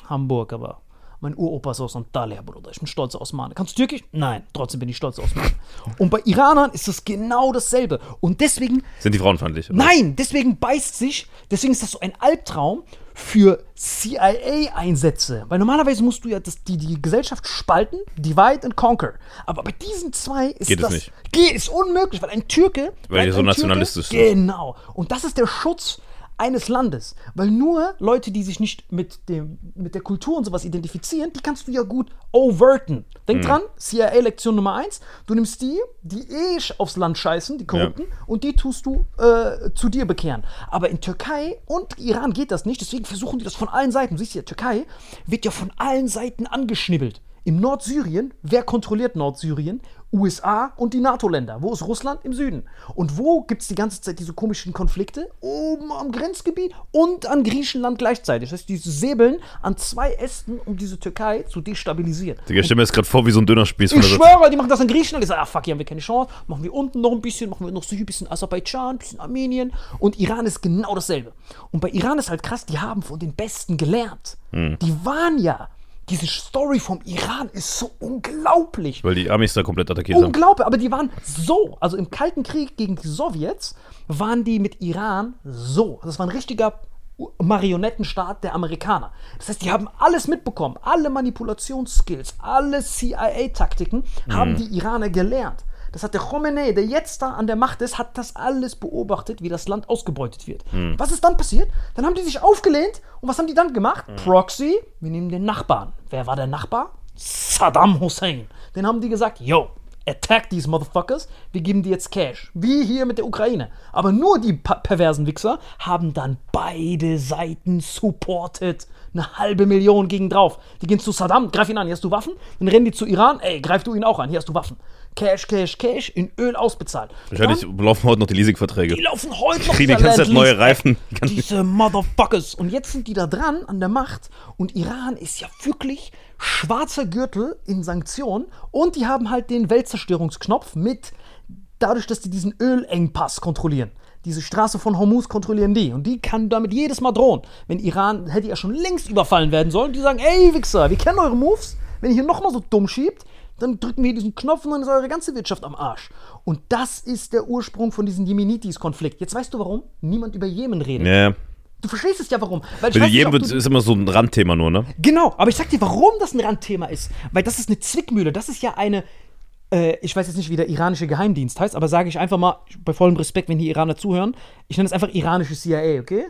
Hamburg, aber mein Uropa ist aus Antalya, Bruder. Ich bin stolzer Osmane. Kannst du Türkisch? Nein, trotzdem bin ich stolzer Osmane. Und bei Iranern ist es genau dasselbe. Und deswegen, Sind die frauenfeindlich? oder? nein, deswegen beißt sich, deswegen ist das so ein Albtraum für CIA-Einsätze. Weil normalerweise musst du ja das, die, die Gesellschaft spalten, divide and conquer. Aber bei diesen zwei ist Geht es das nicht. Geht, ist unmöglich, weil ein Türke. Weil die so nationalistisch sind. Türke, Genau. Und das ist der Schutz eines Landes. Weil nur Leute, die sich nicht mit, dem, mit der Kultur und sowas identifizieren, die kannst du ja gut overten. Denk dran, CIA-Lektion Nummer eins: Du nimmst die, die eh aufs Land scheißen, die Korrupten, und die tust du äh, zu dir bekehren. Aber in Türkei und Iran geht das nicht, deswegen versuchen die das von allen Seiten. Du siehst ja, Türkei wird ja von allen Seiten angeschnibbelt. Im Nordsyrien, wer kontrolliert Nordsyrien? USA und die NATO-Länder. Wo ist Russland? Im Süden. Und wo gibt es die ganze Zeit diese komischen Konflikte? Oben am Grenzgebiet und an Griechenland gleichzeitig. Das heißt, die säbeln an zwei Ästen, um diese Türkei zu destabilisieren. Digga, ich stell mir jetzt gerade vor, wie so ein Dönerspieß Ich schwöre, die machen das in Griechenland. Ich sage, ah fuck, hier haben wir keine Chance. Machen wir unten noch ein bisschen, machen wir noch so ein bisschen Aserbaidschan, ein bisschen Armenien. Und Iran ist genau dasselbe. Und bei Iran ist halt krass, die haben von den Besten gelernt. Die waren ja. Diese Story vom Iran ist so unglaublich. Weil die Amis da komplett attackiert haben. Unglaublich, aber die waren so, also im Kalten Krieg gegen die Sowjets waren die mit Iran so. Das war ein richtiger Marionettenstaat der Amerikaner. Das heißt, die haben alles mitbekommen, alle Manipulationsskills, alle CIA-Taktiken haben die Iraner gelernt. Das hat der Khomeini, der jetzt da an der Macht ist, hat das alles beobachtet, wie das Land ausgebeutet wird. Was ist dann passiert? Dann haben die sich aufgelehnt und was haben die dann gemacht? Proxy, wir nehmen den Nachbarn. Wer war der Nachbar? Saddam Hussein. Den haben die gesagt, yo, attack these motherfuckers, wir geben dir jetzt Cash. Wie hier mit der Ukraine. Aber nur die perversen Wichser haben dann beide Seiten supported. Eine halbe Million gegen drauf. Die gehen zu Saddam, greif ihn an, hier hast du Waffen. Dann rennen die zu Iran, ey, greif du ihn auch an, hier hast du Waffen. Cash, Cash, Cash, in Öl ausbezahlt. Wahrscheinlich laufen heute noch die Leasingverträge. Die laufen heute noch Kriegen die ganze Zeit neue. Reifen. Diese Motherfuckers. Und jetzt sind die da dran an der Macht. Und Iran ist ja wirklich schwarzer Gürtel in Sanktionen. Und die haben halt den Weltzerstörungsknopf mit, dadurch, dass die diesen Ölengpass kontrollieren. Diese Straße von Hormuz kontrollieren die. Und die kann damit jedes Mal drohen. Wenn Iran hätte ja schon längst überfallen werden sollen, die sagen, ey Wichser, wir kennen eure Moves. Wenn ihr hier nochmal so dumm schiebt, dann drücken wir hier diesen Knopf und dann ist eure ganze Wirtschaft am Arsch. Und das ist der Ursprung von diesem Jemenitis-Konflikt. Jetzt weißt du warum? Niemand über Jemen redet. Ja. Du verstehst es ja warum. Weil ich du nicht, ist immer so ein Randthema nur, ne? Genau, aber ich sag dir, warum das ein Randthema ist. Weil das ist eine Zwickmühle. Das ist ja eine. Äh, ich weiß jetzt nicht, wie der iranische Geheimdienst heißt, aber sage ich einfach mal, bei vollem Respekt, wenn die Iraner zuhören, ich nenne es einfach iranische CIA, okay?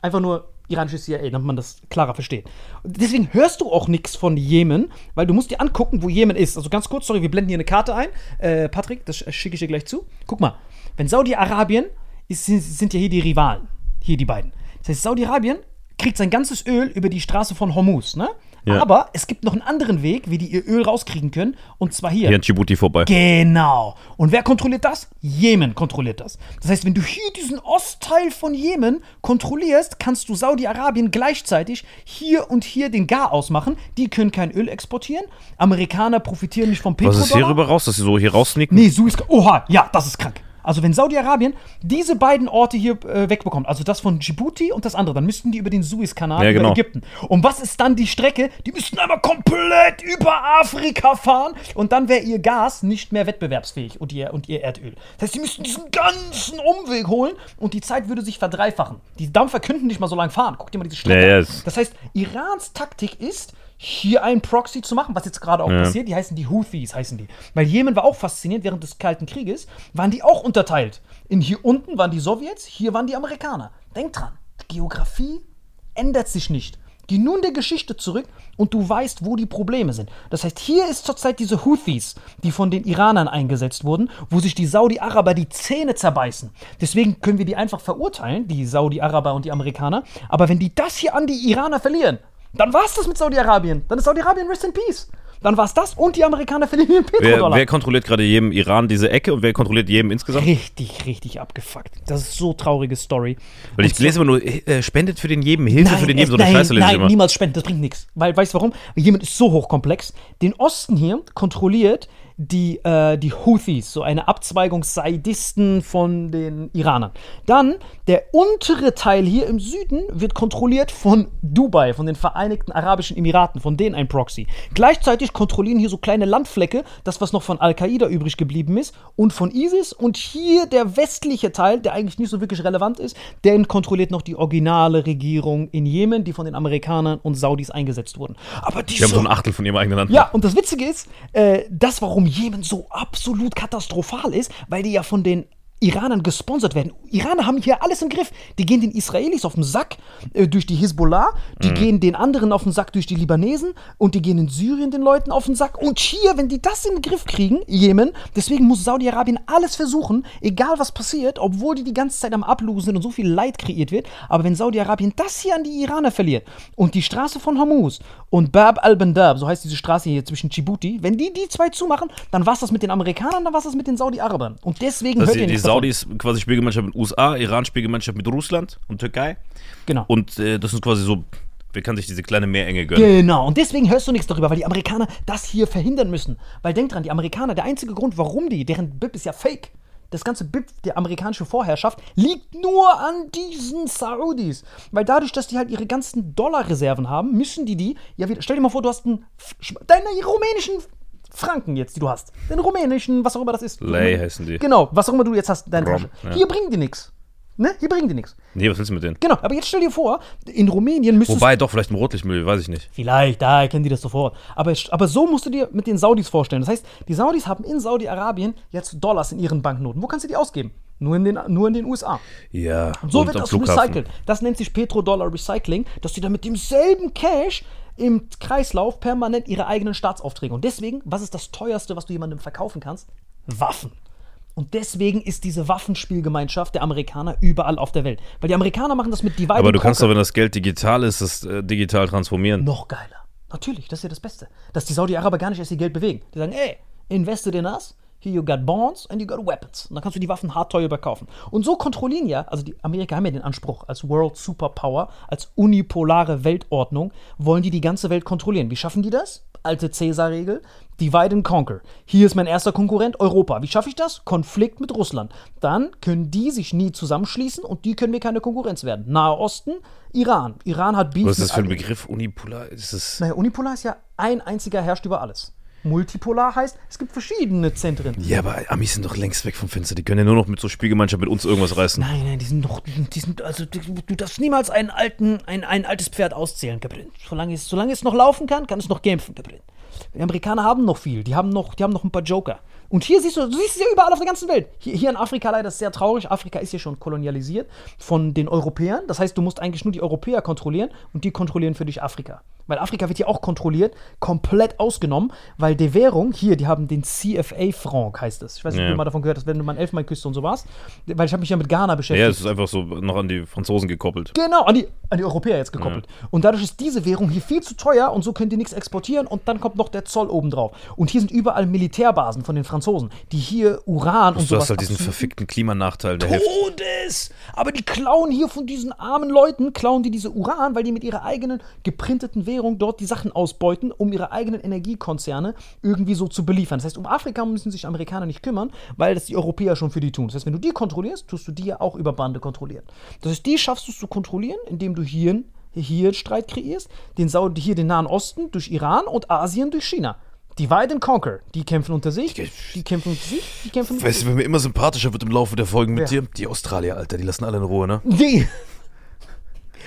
Einfach nur iranische CIA, damit man das klarer versteht. Deswegen hörst du auch nichts von Jemen, weil du musst dir angucken, wo Jemen ist. Also ganz kurz, sorry, wir blenden hier eine Karte ein. Äh, Patrick, das schicke ich dir gleich zu. Guck mal, wenn Saudi-Arabien sind, sind ja hier die Rivalen. Hier die beiden. Das heißt, Saudi-Arabien kriegt sein ganzes Öl über die Straße von Hormuz, ne? Ja. Aber es gibt noch einen anderen Weg, wie die ihr Öl rauskriegen können, und zwar hier. Hier an Djibouti vorbei. Genau. Und wer kontrolliert das? Jemen kontrolliert das. Das heißt, wenn du hier diesen Ostteil von Jemen kontrollierst, kannst du Saudi-Arabien gleichzeitig hier und hier den Gar ausmachen. Die können kein Öl exportieren. Amerikaner profitieren nicht vom Was Petrodollar. ist hier rüber raus, dass sie so hier raussneaken? Nee, Suez. Oha, ja, das ist krank. Also wenn Saudi-Arabien diese beiden Orte hier äh, wegbekommt, also das von Djibouti und das andere, dann müssten die über den Suezkanal Ja, über genau. Ägypten. Und was ist dann die Strecke? Die müssten einmal komplett über Afrika fahren und dann wäre ihr Gas nicht mehr wettbewerbsfähig und ihr, und ihr Erdöl. Das heißt, sie müssten diesen ganzen Umweg holen und die Zeit würde sich verdreifachen. Die Dampfer könnten nicht mal so lange fahren. Guck dir mal diese Strecke Ja, ja, an. Das heißt, Irans Taktik ist, hier einen Proxy zu machen, was jetzt gerade auch passiert. Die heißen die Houthis, heißen die. Weil Jemen war auch faszinierend, während des Kalten Krieges waren die auch unterteilt. In hier unten waren die Sowjets, hier waren die Amerikaner. Denk dran, Geografie ändert sich nicht. Geh nun der Geschichte zurück und du weißt, wo die Probleme sind. Das heißt, hier ist zurzeit diese Houthis, die von den Iranern eingesetzt wurden, wo sich die Saudi-Araber die Zähne zerbeißen. Deswegen können wir die einfach verurteilen, die Saudi-Araber und die Amerikaner. Aber wenn die das hier an die Iraner verlieren, dann war es das mit Saudi-Arabien. Dann ist Saudi-Arabien rest in peace. Dann war es das und die Amerikaner verlieren Wer, Petrodollar. wer kontrolliert gerade jedem Iran diese Ecke und wer kontrolliert jedem insgesamt? richtig, richtig abgefuckt. Das ist so traurige Story. Weil ich lese immer nur, äh, spendet für den jedem, Hilfe für den jedem, so eine nein, Scheiße lese ich nein, niemals spenden, das bringt nichts. Weil, weißt du warum? Jemen ist so hochkomplex. Den Osten hier kontrolliert die, äh, die Houthis, so eine Abzweigung Saidisten von den Iranern. Dann der untere Teil hier im Süden wird kontrolliert von Dubai, von den Vereinigten Arabischen Emiraten, von denen ein Proxy. Gleichzeitig kontrollieren hier so kleine Landflecke, das was noch von Al-Qaida übrig geblieben ist und von ISIS und hier der westliche Teil, der eigentlich nicht so wirklich relevant ist, den kontrolliert noch die originale Regierung in Jemen, die von den Amerikanern und Saudis eingesetzt wurden. Aber Die haben diese so ein Achtel von ihrem eigenen Land. ja, und das Witzige ist, äh, das, warum Jemen so absolut katastrophal ist, weil die ja von den Iranern gesponsert werden. Iraner haben hier alles im Griff. Die gehen den Israelis auf den Sack äh, durch die Hisbollah, die Mhm. gehen den anderen auf den Sack durch die Libanesen und die gehen in Syrien den Leuten auf den Sack. Und hier, wenn die das in den Griff kriegen, Jemen, deswegen muss Saudi-Arabien alles versuchen, egal was passiert, obwohl die die ganze Zeit am Ablosen sind und so viel Leid kreiert wird. Aber wenn Saudi-Arabien das hier an die Iraner verliert und die Straße von Hormuz und Bab al-Bandab, so heißt diese Straße hier zwischen Djibouti, wenn die die zwei zumachen, dann war es das mit den Amerikanern, dann war es das mit den Saudi-Arabern. Und deswegen Das hört ihr davon. Saudis quasi Spielgemeinschaft mit USA, Iran Spielgemeinschaft mit Russland und Türkei. Genau. Und äh, das ist quasi so, wer kann sich diese kleine Meerenge gönnen? Genau, und deswegen hörst du nichts darüber, weil die Amerikaner das hier verhindern müssen. Weil denk dran, die Amerikaner, der einzige Grund, warum die, deren BIP ist ja fake. Das ganze BIP der amerikanischen Vorherrschaft liegt nur an diesen Saudis. Weil dadurch, dass die halt ihre ganzen Dollarreserven haben, müssen die die, ja, wieder, stell dir mal vor, du hast einen, deine rumänischen Franken jetzt, die du hast. Den rumänischen, was auch immer das ist. Lei heißen die. Genau, was auch immer du jetzt hast, in deiner Rom, Tasche. ja. Hier bringen die nichts. Ne? Hier bringen die nichts. Nee, was willst du mit denen? Genau, aber jetzt stell dir vor, in Rumänien müsstest Wobei, doch, vielleicht ein Rotlichtmüll, weiß ich nicht. Vielleicht, da erkennen die das sofort. Aber, aber so musst du dir mit den Saudis vorstellen. Das heißt, die Saudis haben in Saudi-Arabien jetzt Dollars in ihren Banknoten. Wo kannst du die ausgeben? Nur in den, nur in den USA. Ja, Und so und wird das Flughafen. recycelt. Das nennt sich Petrodollar Recycling, dass die dann mit demselben Cash im Kreislauf permanent ihre eigenen Staatsaufträge. Und deswegen, was ist das teuerste, was du jemandem verkaufen kannst? Waffen. Und deswegen ist diese Waffenspielgemeinschaft der Amerikaner überall auf der Welt. Weil die Amerikaner machen das mit Divide Aber du kannst Conquer. doch, wenn das Geld digital ist, das äh, digital transformieren. noch geiler. Natürlich, das ist ja das Beste. Dass die Saudi-Araber gar nicht erst ihr Geld bewegen. Die sagen, ey, invested in us, here you got bonds and you got weapons. Und dann kannst du die Waffen hart teuer überkaufen. Und so kontrollieren ja, also die Amerikaner haben ja den Anspruch, als World Superpower, als unipolare Weltordnung, wollen die die ganze Welt kontrollieren. Wie schaffen die das? Alte Cäsar-Regel, divide and conquer. Hier ist mein erster Konkurrent, Europa. Wie schaffe ich das? Konflikt mit Russland. Dann können die sich nie zusammenschließen und die können mir keine Konkurrenz werden. Nahe Osten, Iran. Iran hat Beef Was ist das für ein. Begriff? Unipolar? Ist das. Naja, unipolar ist ja ein einziger herrscht über alles. Multipolar heißt, es gibt verschiedene Zentren. Ja, aber Amis sind doch längst weg vom Fenster. Die können ja nur noch mit so Spielgemeinschaft mit uns irgendwas reißen. Nein, nein, die sind sind, die sind also die, du darfst niemals einen alten, ein, ein altes Pferd auszählen, Gabriel. Solange es, solange es noch laufen kann, kann es noch kämpfen, Gabriel. Die Amerikaner haben noch viel, die haben noch, die haben noch ein paar Joker. Und hier siehst du, du siehst ja überall auf der ganzen Welt. Hier, hier in Afrika leider ist es sehr traurig. Afrika ist ja schon kolonialisiert von den Europäern. Das heißt, du musst eigentlich nur die Europäer kontrollieren und die kontrollieren für dich Afrika. Weil Afrika wird hier auch kontrolliert, komplett ausgenommen, weil die Währung, hier, die haben den CFA-Franc, heißt es. Ich weiß nicht, ob Ja. du mal davon gehört hast, wenn du mal Elfenbeinküste und so warst. Weil ich habe mich ja mit Ghana beschäftigt. Ja, es ist einfach so noch an die Franzosen gekoppelt. Genau, an die, an die Europäer jetzt gekoppelt. Und dadurch ist diese Währung hier viel zu teuer und so können die nichts exportieren und dann kommt noch der Zoll oben drauf. Und hier sind überall Militärbasen von den Franzosen, die hier Uran und Du sowas hast halt diesen verfickten Klimanachteil der. Todes! Aber die klauen hier von diesen armen Leuten, klauen die diese Uran, weil die mit ihrer eigenen geprinteten Währung dort die Sachen ausbeuten, um ihre eigenen Energiekonzerne irgendwie so zu beliefern. Das heißt, um Afrika müssen sich Amerikaner nicht kümmern, weil das die Europäer schon für die tun. Das heißt, wenn du die kontrollierst, tust du die ja auch über Bande kontrollieren. Das heißt, die schaffst du zu kontrollieren, indem du hier, hier einen Streit kreierst, den Saudi, hier den Nahen Osten durch Iran und Asien durch China. Divide and Conquer. Die kämpfen unter sich, die kämpfen unter sich, die kämpfen unter Weißt du, wer mir immer sympathischer wird im Laufe der Folgen mit Wer? dir? Die Australier, Alter, die lassen alle in Ruhe, ne? Die.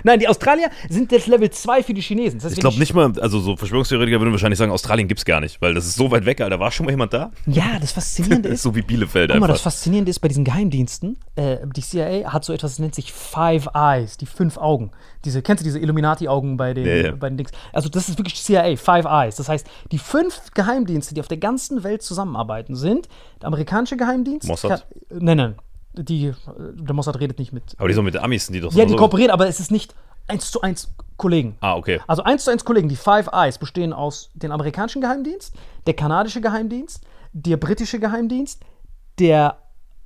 Nein, die Australier sind jetzt Level 2 für die Chinesen. Das heißt, Ich glaube nicht mal, also so Verschwörungstheoretiker würden wahrscheinlich sagen, Australien gibt's gar nicht, weil das ist so weit weg, Alter. War schon mal jemand da? Ja, das Faszinierende Das ist. so wie Bielefeld Guck mal, das einfach. Faszinierende ist bei diesen Geheimdiensten, äh, die CIA hat so etwas, das nennt sich Five Eyes, die fünf Augen. Diese, kennst du diese Illuminati-Augen bei den, Ja, ja. bei den Dings? Also, das ist wirklich CIA, Five Eyes. Das heißt, die fünf Geheimdienste, die auf der ganzen Welt zusammenarbeiten, sind der amerikanische Geheimdienst. Mossad? Nein, nein. Die, äh, der Mossad redet nicht mit. Aber die so mit den Amis sind die doch Ja, so. die kooperieren, aber es ist nicht eins zu eins Kollegen. Ah, okay. Also eins zu eins Kollegen, die Five Eyes bestehen aus dem amerikanischen Geheimdienst, der kanadische Geheimdienst, der britische Geheimdienst, der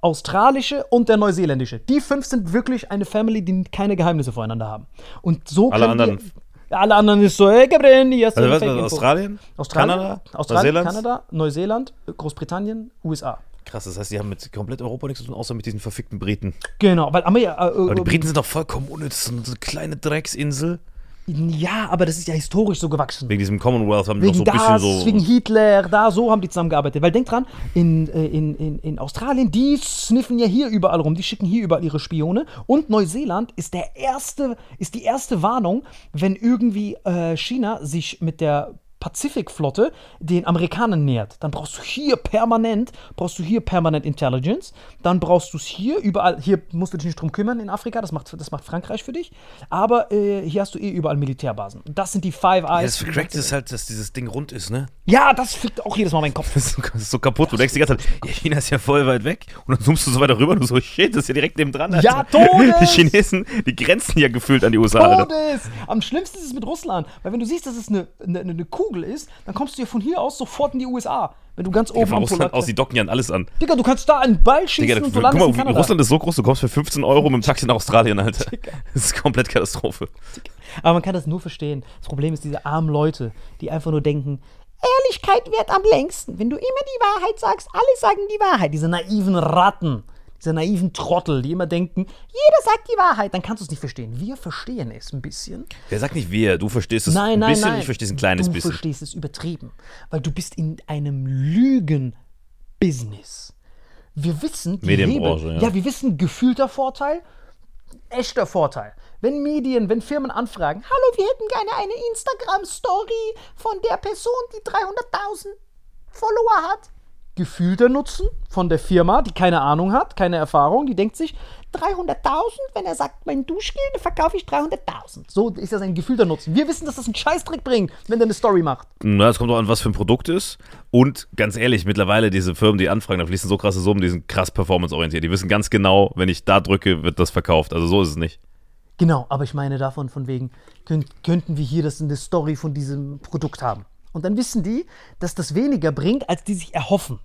australische und der neuseeländische. Die fünf sind wirklich eine Family, die keine Geheimnisse voreinander haben. Und so Alle können anderen- Die, alle anderen ist so, hey Gabriel, hier hast du Also was, was. Australien? Australien, Kanada? Australien, Neuseeland? Kanada, Neuseeland, Großbritannien, USA. Krass, das heißt, die haben mit komplett Europa nichts zu tun, außer mit diesen verfickten Briten. Genau, weil Amerika, äh, Aber die äh, Briten sind doch vollkommen unnütz, so eine kleine Drecksinsel. ja, aber das ist ja historisch so gewachsen. Wegen diesem Commonwealth haben die Wegen noch so ein bisschen so. wegen Hitler, da, so haben die zusammengearbeitet. Weil denk dran, in, äh, in, in, in Australien, die sniffen ja hier überall rum, die schicken hier überall ihre Spione. Und Neuseeland ist der erste, ist die erste Warnung, wenn irgendwie äh, China sich mit der Pazifikflotte den Amerikanern nähert, dann brauchst du hier permanent, brauchst du hier permanent Intelligence, dann brauchst du es hier überall, hier musst du dich nicht drum kümmern in Afrika, das macht, das macht Frankreich für dich, aber äh, hier hast du eh überall Militärbasen. Das sind die Five Eyes. Das Cracked ist halt, dass dieses Ding rund ist, ne? ja, das fickt auch jedes Mal meinen Kopf. Das ist so- das ist so kaputt. Du denkst die ganze Zeit, ja, China ist ja voll weit weg. Und dann zoomst du so weiter rüber und du so, shit, das ist ja direkt neben dran. Ja, Todes! Die Chinesen, die grenzen ja gefühlt an die USA. Alter. Todes! Am schlimmsten ist es mit Russland, weil wenn du siehst, dass es eine, eine, eine Kugel ist, dann kommst du ja von hier aus sofort in die USA. Wenn du ganz oben Von Russland Polar- aus, die docken ja an alles an. Digga, du kannst da einen Ball schießen Digga, und du guck landest mal, in Kanada. Russland ist so groß, du kommst für 15 Euro mit dem Taxi nach Australien, Alter. Das ist komplett Katastrophe. Aber man kann das nur verstehen. Das Problem ist diese armen Leute, die einfach nur denken, Ehrlichkeit währt am längsten. Wenn du immer die Wahrheit sagst, alle sagen die Wahrheit. Diese naiven Ratten, diese naiven Trottel, die immer denken, jeder sagt die Wahrheit, dann kannst du es nicht verstehen. Wir verstehen es ein bisschen. Der sagt nicht wir, du verstehst es Nein, ein nein, bisschen, nein. ich verstehe es ein kleines du bisschen. verstehst es übertrieben. Weil du bist in einem Lügen-Business. Wir wissen, die Medienbranche, Hebel, ja. ja, wir wissen, gefühlter Vorteil, echter Vorteil. Wenn Medien, wenn Firmen anfragen, hallo, wir hätten gerne eine Instagram-Story von der Person, die 300.000 Follower hat. Gefühlter Nutzen von der Firma, die keine Ahnung hat, keine Erfahrung, die denkt sich, 300.000, wenn er sagt, mein Duschgel, dann verkaufe ich 300.000. So ist das ein gefühlter Nutzen. Wir wissen, dass das einen Scheißdreck bringt, wenn der eine Story macht. Na, es kommt auch an, was für ein Produkt ist. Und ganz ehrlich, mittlerweile diese Firmen, die anfragen, da fließen so krasse Summen, die sind krass performanceorientiert. Die wissen ganz genau, wenn ich da drücke, wird das verkauft. Also so ist es nicht. Genau, aber ich meine davon von wegen, könnt, könnten wir hier das in der Story von diesem Produkt haben. Und dann wissen die, dass das weniger bringt, als die sich erhoffen.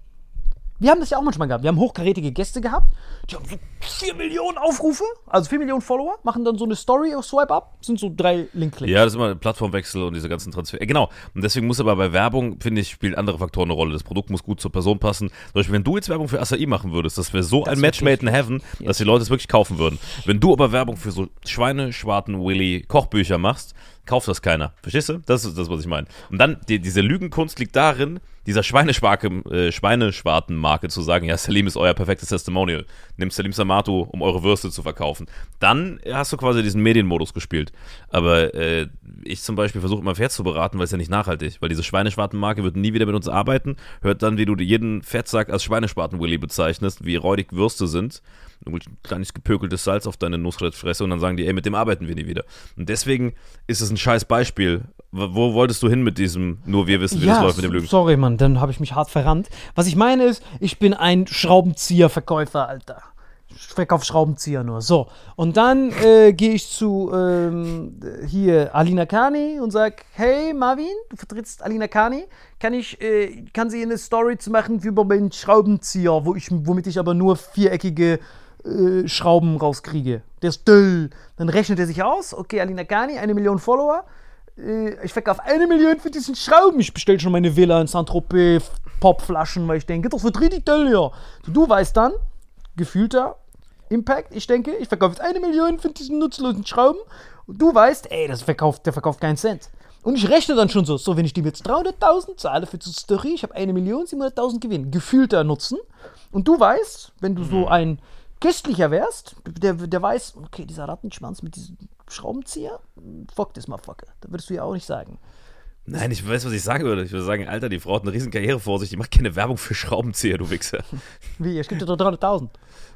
Wir haben das ja auch manchmal gehabt. Wir haben hochkarätige Gäste gehabt, die haben so 4 Millionen Aufrufe, also 4 Millionen Follower, machen dann so eine Story auf Swipe Up, sind so drei Link-Klicks. Ja, das ist immer ein Plattformwechsel und diese ganzen Transfer. Äh, Genau. Und deswegen muss aber bei Werbung, finde ich, spielen andere Faktoren eine Rolle. Das Produkt muss gut zur Person passen. Zum Beispiel, wenn du jetzt Werbung für Acai machen würdest, das wäre so ein Match made in heaven, dass die Leute es wirklich kaufen würden. Wenn du aber Werbung für so Schweine, Schwarten, Willy Kochbücher machst, kauft das keiner. Verstehst du? Das ist das, was ich meine. Und dann, die, diese Lügenkunst liegt darin, dieser äh, Schweineschwarten-Marke zu sagen, ja, Salim ist euer perfektes Testimonial. Nimm Salim Samato, um eure Würste zu verkaufen. Dann hast du quasi diesen Medienmodus gespielt. Aber äh, ich zum Beispiel versuche immer Pferd zu beraten, weil es ja nicht nachhaltig. Weil diese Schweineschwarten-Marke wird nie wieder mit uns arbeiten. Hört dann, wie du jeden Fettsack als Schweineschwarten-Willy bezeichnest, wie räudig Würste sind. Ein kleines gepökeltes Salz auf deine Nussfresse und dann sagen die, ey, mit dem arbeiten wir nie wieder. Und deswegen ist es ein scheiß Beispiel. Wo wo wolltest du hin mit diesem, nur wir wissen, wie das läuft mit dem Lügen? sorry, Mann, dann habe ich mich hart verrannt. Was ich meine ist, ich bin ein Schraubenzieher-Verkäufer, Alter. Ich verkaufe Schraubenzieher nur. So. Und dann äh, gehe ich zu ähm, hier Alina Kani und sag, hey Marvin, du vertrittst Alina Kani. Kann ich, äh, kann sie eine Story zu machen über meinen Schraubenzieher, wo ich, womit ich aber nur viereckige äh, Schrauben rauskriege. Der ist döll. Dann rechnet er sich aus, okay, Alina Kani, eine Million Follower. Äh, ich verkaufe eine Million für diesen Schrauben. Ich bestelle schon meine Villa in Saint-Tropez, Popflaschen, weil ich denke, das wird richtig toll hier. Du, du weißt dann, gefühlter Impact, ich denke, ich verkaufe jetzt eine Million für diesen nutzlosen Schrauben. Und du weißt, ey, das verkauft, der verkauft keinen Cent. Und ich rechne dann schon so, so, wenn ich dem jetzt 300.000 zahle für die Story, ich habe eine Million, 700.000 Gewinn. Gefühlter Nutzen. Und du weißt, wenn du so ein köstlicher wärst, der, der weiß, okay, dieser Rattenschwanz mit diesem Schraubenzieher, fuck this motherfucker. Da würdest du ja auch nicht sagen. Nein, ich weiß, was ich sagen würde. Ich würde sagen, Alter, die Frau hat eine riesen Karriere vor sich, die macht keine Werbung für Schraubenzieher, du Wichser. Wie, es gibt dir doch 300.000.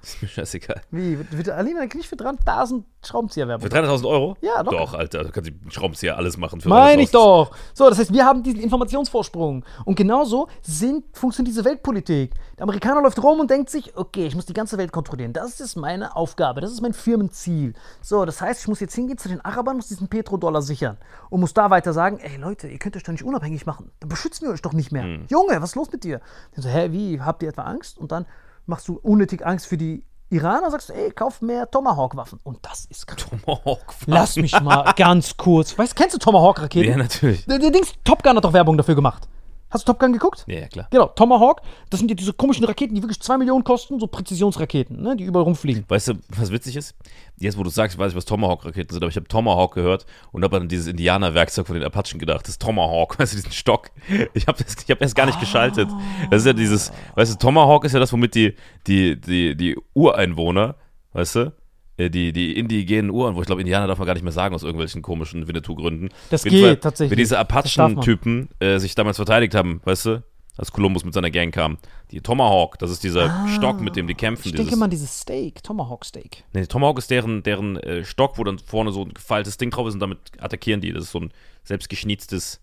Ist mir scheißegal. Wie, wird- Alina nicht für 300.000 Schraubenzieher Für werben? 300.000 Euro? Ja, locker. Doch, Alter, du kannst die Schraubenzieher alles machen. Für Meine ich 300.000. doch. So, das heißt, wir haben diesen Informationsvorsprung. Und genauso sind, funktioniert diese Weltpolitik. Der Amerikaner läuft rum und denkt sich, okay, ich muss die ganze Welt kontrollieren. Das ist meine Aufgabe, das ist mein Firmenziel. So, das heißt, ich muss jetzt hingehen zu den Arabern, muss diesen Petrodollar sichern. Und muss da weiter sagen, ey Leute, ihr könnt euch doch nicht unabhängig machen. Dann beschützen wir euch doch nicht mehr. Junge, was ist los mit dir? Dann so, hä, wie, habt ihr etwa Angst? Und dann machst du unnötig Angst für die Iraner, sagst ey, kauf mehr Tomahawk-Waffen. Und das ist krass. Tomahawk. Lass mich mal ganz kurz. Weißt, kennst du Tomahawk-Raketen? Ja, natürlich. Der, der Dings, Top Gun hat doch Werbung dafür gemacht. Hast du Top Gun geguckt? Ja, ja, klar. Genau, Tomahawk, das sind ja diese komischen Raketen, die wirklich 2 Millionen kosten, so Präzisionsraketen, ne, die überall rumfliegen. Weißt du, was witzig ist? Jetzt, wo du sagst, weiß ich, was Tomahawk-Raketen sind, aber ich habe Tomahawk gehört und habe an dieses Indianer-Werkzeug von den Apachen gedacht. Das Tomahawk, weißt du, diesen Stock. Ich habe hab erst gar nicht geschaltet. Das ist ja dieses, weißt du, Tomahawk ist ja das, womit die, die, die, die Ureinwohner, weißt du, die, die indigenen Uhren, wo ich glaube, Indianer darf man gar nicht mehr sagen aus irgendwelchen komischen Winnetou-Gründen. Das jeden Fall, geht tatsächlich. Wie diese. Apachen-Typen äh, sich damals verteidigt haben, weißt du? Als Kolumbus mit seiner Gang kam. Die Tomahawk, das ist dieser Stock, mit dem die kämpfen. Ah, Ich dieses, denke mal, dieses Steak, Tomahawk Steak. Nee, Tomahawk ist deren, deren äh, Stock, wo dann vorne so ein gefeiltes Ding drauf ist und damit attackieren die. Das ist so ein selbstgeschnitztes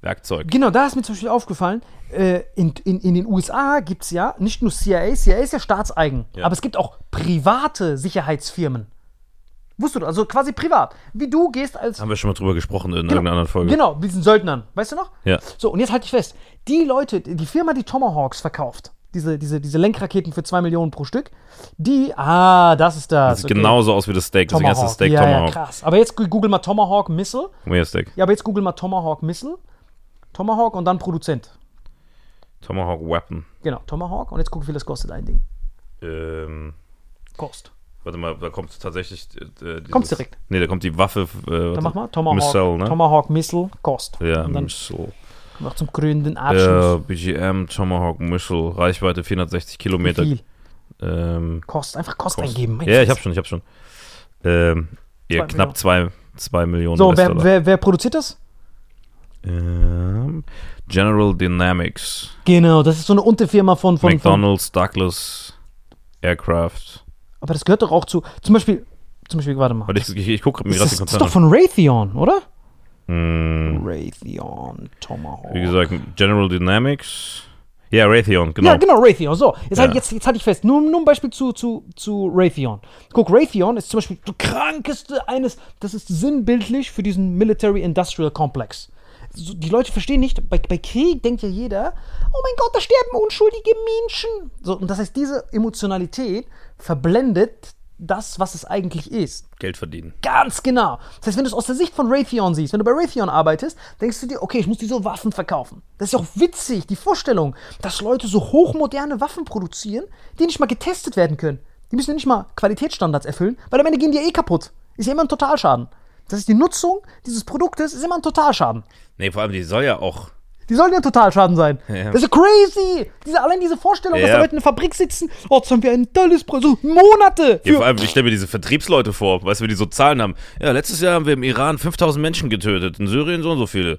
Werkzeug. Genau, da ist mir zum Beispiel aufgefallen, äh, in, in, in den USA gibt es ja nicht nur CIA, CIA ist ja staatseigen, Ja. aber es gibt auch private Sicherheitsfirmen. Wusstest du, das? also quasi privat. Wie du gehst als Haben wir schon mal drüber gesprochen in irgendeiner anderen Folge. Genau, mit diesen Söldnern. Weißt du noch? Ja. So, und jetzt halte ich fest. Die Leute, die Firma, die Tomahawks verkauft, diese, diese, diese Lenkraketen für 2 Millionen pro Stück, die, ah, das ist das. Das sieht genauso aus wie das Steak. Heißt das Steak ja, ja, Tomahawk. krass. Aber jetzt google mal Tomahawk Missile. Hier, Steak. Ja, aber jetzt google mal Tomahawk Missile. Tomahawk und dann Produzent. Tomahawk Weapon. Genau, Tomahawk. Und jetzt guck, wie viel das kostet, ein Ding. Ähm, Kost. warte mal, da kommt tatsächlich. Äh, dieses- Kommt's direkt. Nee, da kommt die Waffe. Äh, Dann mach mal Tomahawk. Missile, ne? Tomahawk Missile, Kost. Ja, und dann Missile. noch zum krönenden Äh, Abschluss. BGM Tomahawk Missile. Reichweite 460 Wie Kilometer. viel? Ähm, Kost. Einfach Kost, Kost. eingeben. Ja, ich hab schon, ich hab schon. Ähm, ja, Zwei knapp 2 zwei Millionen So, wer, wer, wer produziert das? Ähm, General Dynamics. Genau, das ist so eine Unterfirma von, von, von McDonald's, Douglas, Aircraft. Aber das gehört doch auch zu. Zum Beispiel, zum Beispiel, warte mal. Warte, ich, ich, ich gucke mir Das gerade das ist doch von Raytheon, oder? Hm, Raytheon Tomahawk. wie gesagt, General Dynamics. Ja, Raytheon, genau. Ja, genau, Raytheon. So, jetzt, Ja. halt, jetzt, jetzt halte ich fest. Nur, nur ein Beispiel zu, zu, zu Raytheon. Guck, Raytheon ist zum Beispiel das krankeste eines, das ist sinnbildlich für diesen Military-Industrial Complex. So, die Leute verstehen nicht, bei, bei Krieg denkt ja jeder, oh mein Gott, da sterben unschuldige Menschen. So, und das heißt, diese Emotionalität verblendet das, was es eigentlich ist. Geld verdienen. Ganz genau. Das heißt, wenn du es aus der Sicht von Raytheon siehst, wenn du bei Raytheon arbeitest, denkst du dir, okay, ich muss diese Waffen verkaufen. Das ist ja auch witzig, die Vorstellung, dass Leute so hochmoderne Waffen produzieren, die nicht mal getestet werden können. Die müssen ja nicht mal Qualitätsstandards erfüllen, weil am Ende gehen die ja eh kaputt. Ist ja immer ein Totalschaden. Das ist die Nutzung dieses Produktes, ist immer ein Totalschaden. Nee, vor allem, die soll ja auch. Die sollen ja ein Totalschaden sein. Ja. Das ist ja crazy. Diese, allein diese Vorstellung, dass Ja. da Leute in der Fabrik sitzen, oh, jetzt haben wir ein tolles Produkt, so Monate. Ja, vor allem, ich stelle mir diese Vertriebsleute vor, weißt du, wie die so Zahlen haben. Ja, letztes Jahr haben wir im Iran 5000 Menschen getötet, in Syrien so und so viele.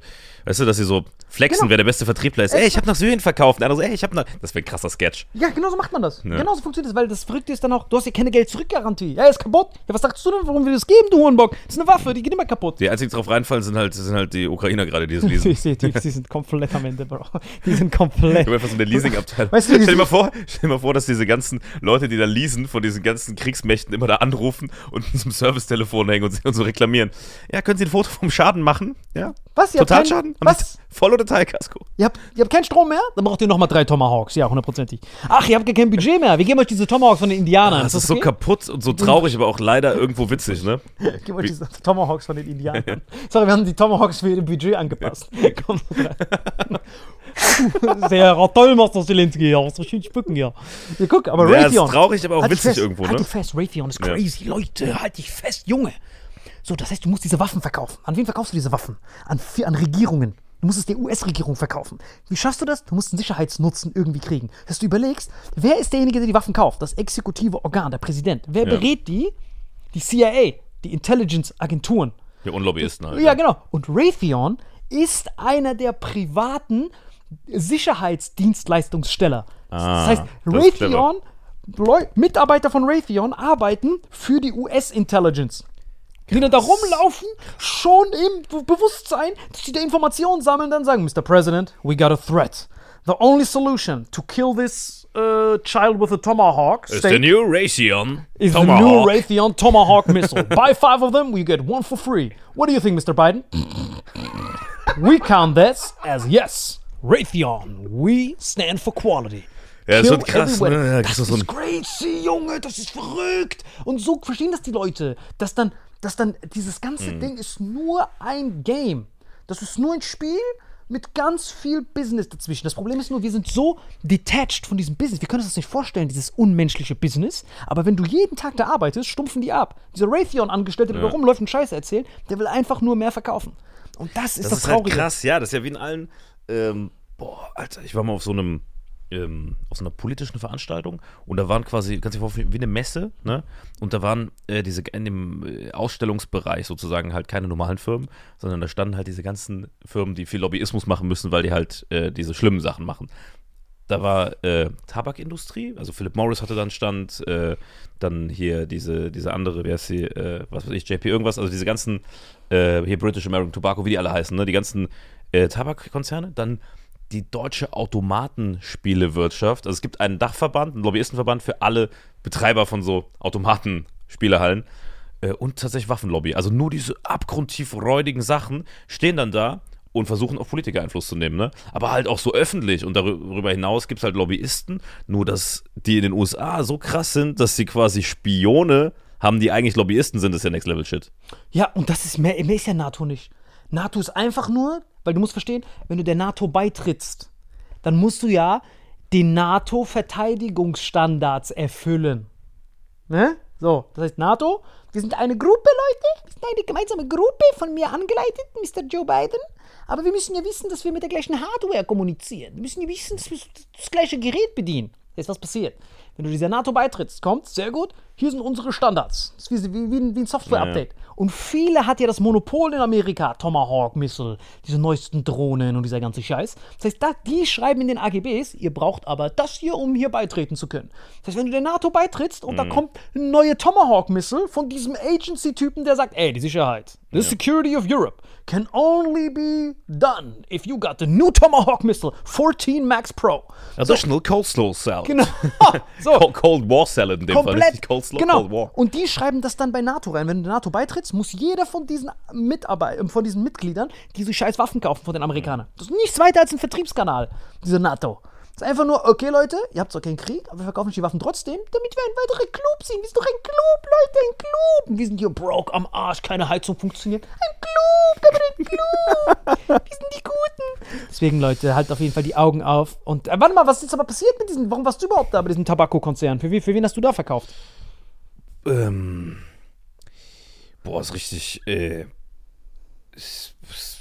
Weißt du, dass sie so flexen, Genau. wer der beste Vertriebler ist. Ey, ich habe nach Syrien verkauft. Der andere so, ey, ich habe nach. Das wäre ein krasser Sketch. Ja, genau so macht man das. Genau so funktioniert das, weil das Verrückte ist dann auch, du hast ja keine Geld-Zurück-Garantie. Ja, ist kaputt. Ja, was sagst du denn, warum wir das geben, du Hurenbock? Das ist eine Waffe, die geht immer kaputt. Die einzigen, die drauf reinfallen, sind halt, sind halt die Ukrainer gerade, die es lesen. Definitiv, die sind komplett am Ende, Bro. Die sind komplett. Ich habe einfach so eine Leasing-Abteilung. Weißt du, stell, die- dir mal vor, stell dir mal vor, dass diese ganzen Leute, die da leasen, von diesen ganzen Kriegsmächten immer da anrufen und zum Servicetelefon hängen und, und so reklamieren. Ja, können Sie ein Foto vom Schaden machen? Ja. Was? Totalschaden? Was? Voll- oder Teilkasko? Ihr habt, ihr habt keinen Strom mehr? Dann braucht ihr nochmal drei Tomahawks. Ja, hundertprozentig. Ach, ihr habt gar kein Budget mehr. Wir geben euch diese Tomahawks von den Indianern. Das ist so kaputt und so traurig, aber auch leider irgendwo witzig, ne? Geben euch diese Tomahawks von den Indianern. Sorry, wir haben die Tomahawks für ihr Budget angepasst. Komm. Sehr toll, Master Zelensky. Ja, so schön spucken hier. Ja, guck, aber Ja, Raytheon. ist traurig, aber auch Halt witzig fest, irgendwo, Halt ne? dich fest, Raytheon ist Ja. crazy. Leute, halt dich fest, Junge. So, das heißt, du musst diese Waffen verkaufen. An wen verkaufst du diese Waffen? An, an Regierungen. Du musst es der US-Regierung verkaufen. Wie schaffst du das? Du musst einen Sicherheitsnutzen irgendwie kriegen. Dass du überlegst, wer ist derjenige, der die Waffen kauft? Das exekutive Organ, der Präsident. Wer Ja. berät die? Die CIA, die Intelligence-Agenturen. Ja, und Lobbyisten halt. Ja, genau. Und Raytheon ist einer der privaten Sicherheitsdienstleistungssteller. Ah, das heißt, das. Raytheon, Leu Mitarbeiter von Raytheon arbeiten für die US-Intelligence. Die dann da rumlaufen, schon im Be- Bewusstsein, dass sie da Informationen sammeln, dann sagen, Mr. President, we got a threat. The only solution to kill this uh, child with a tomahawk state der New Raytheon is the new Raytheon Tomahawk missile. Buy five of them, we get one for free. What do you think, Mr. Biden? we count this as yes. Raytheon, we stand for quality. Ja, schon krass, ne? Ja, Das ist so ein- crazy, Junge, das ist verrückt. Und so verstehen das die Leute, dass dann, dass dann dieses ganze Mhm. Ding ist nur ein Game. Das ist nur ein Spiel mit ganz viel Business dazwischen. Das Problem ist nur, wir sind so detached von diesem Business. Wir können uns das nicht vorstellen, dieses unmenschliche Business. Aber wenn du jeden Tag da arbeitest, stumpfen die ab. Dieser Raytheon-Angestellte, der da rumläuft und Scheiße erzählt, der will einfach nur mehr verkaufen. Und das ist das, Das ist halt Traurige. krass, ja, das ist ja wie in allen. Ähm, boah, Alter, ich war mal auf so einem ähm, auf so einer politischen Veranstaltung und da waren quasi, kannst du dir vorstellen, wie eine Messe, ne? Und da waren äh, diese in dem äh, Ausstellungsbereich sozusagen halt keine normalen Firmen, sondern da standen halt diese ganzen Firmen, die viel Lobbyismus machen müssen, weil die halt äh, diese schlimmen Sachen machen. Da war äh, Tabakindustrie, also Philip Morris hatte dann Stand, äh, dann hier diese, diese andere, wer ist sie, äh, was weiß ich, JP irgendwas, also diese ganzen, äh, hier British American Tobacco, wie die alle heißen, ne? die ganzen äh, Tabakkonzerne, dann die deutsche Automatenspielewirtschaft. Also es gibt einen Dachverband, einen Lobbyistenverband für alle Betreiber von so Automatenspielehallen äh, und tatsächlich Waffenlobby. Also nur diese abgrundtief räudigen Sachen stehen dann da und versuchen auf Politiker Einfluss zu nehmen, ne? Aber halt auch so öffentlich und darüber hinaus gibt es halt Lobbyisten, nur dass die in den USA so krass sind, dass sie quasi Spione haben, die eigentlich Lobbyisten sind, ist ja Next Level Shit. Ja, und das ist mehr, mehr ist ja NATO nicht. NATO ist einfach nur, weil du musst verstehen, wenn du der NATO beitrittst, dann musst du ja die NATO-Verteidigungsstandards erfüllen. Ne? So, das heißt NATO, wir sind eine Gruppe, Leute, wir sind eine gemeinsame Gruppe, von mir angeleitet, Mr. Joe Biden. Aber wir müssen ja wissen, dass wir mit der gleichen Hardware kommunizieren. Wir müssen ja wissen, dass wir das gleiche Gerät bedienen. Jetzt was passiert? Wenn du dieser NATO beitrittst, kommt, sehr gut, hier sind unsere Standards. Das ist wie, wie, wie ein, wie ein Software-Update. Und viele hat ja das Monopol in Amerika, Tomahawk-Missile, diese neuesten Drohnen und dieser ganze Scheiß. Das heißt, da, die schreiben in den AGBs, ihr braucht aber das hier, um hier beitreten zu können. Das heißt, wenn du der NATO beitrittst und da kommt ein neue Tomahawk-Missile von diesem Agency-Typen, der sagt, ey, die Sicherheit, the security of Europe can only be done if you got the new Tomahawk Missile 14 Max Pro. Additional Coleslaw Salad. Genau. So. Cold, War Salad in dem Fall, Komplett. nicht Coleslaw, genau. Cold War. Und die schreiben das dann bei NATO rein. Wenn du der NATO beitrittst, muss jeder von diesen Mitarbeit von diesen Mitgliedern diese scheiß Waffen kaufen von den Amerikanern. Das ist nichts weiter als ein Vertriebskanal, diese NATO. Das ist einfach nur, okay, Leute, ihr habt zwar keinen Krieg, aber wir verkaufen euch die Waffen trotzdem, damit wir ein weiterer Club sind. Wir sind doch ein Club, Leute, ein Club. Wir sind hier broke am Arsch, keine Heizung funktioniert. Ein Club, aber ein Club. wir sind die Guten. Deswegen, Leute, halt auf jeden Fall die Augen auf. Und äh, warte mal, was ist jetzt aber passiert mit diesen, warum warst du überhaupt da bei diesem Tabakkonzern? Für, für wen hast du da verkauft? Ähm, boah, ist richtig, äh, ist, ist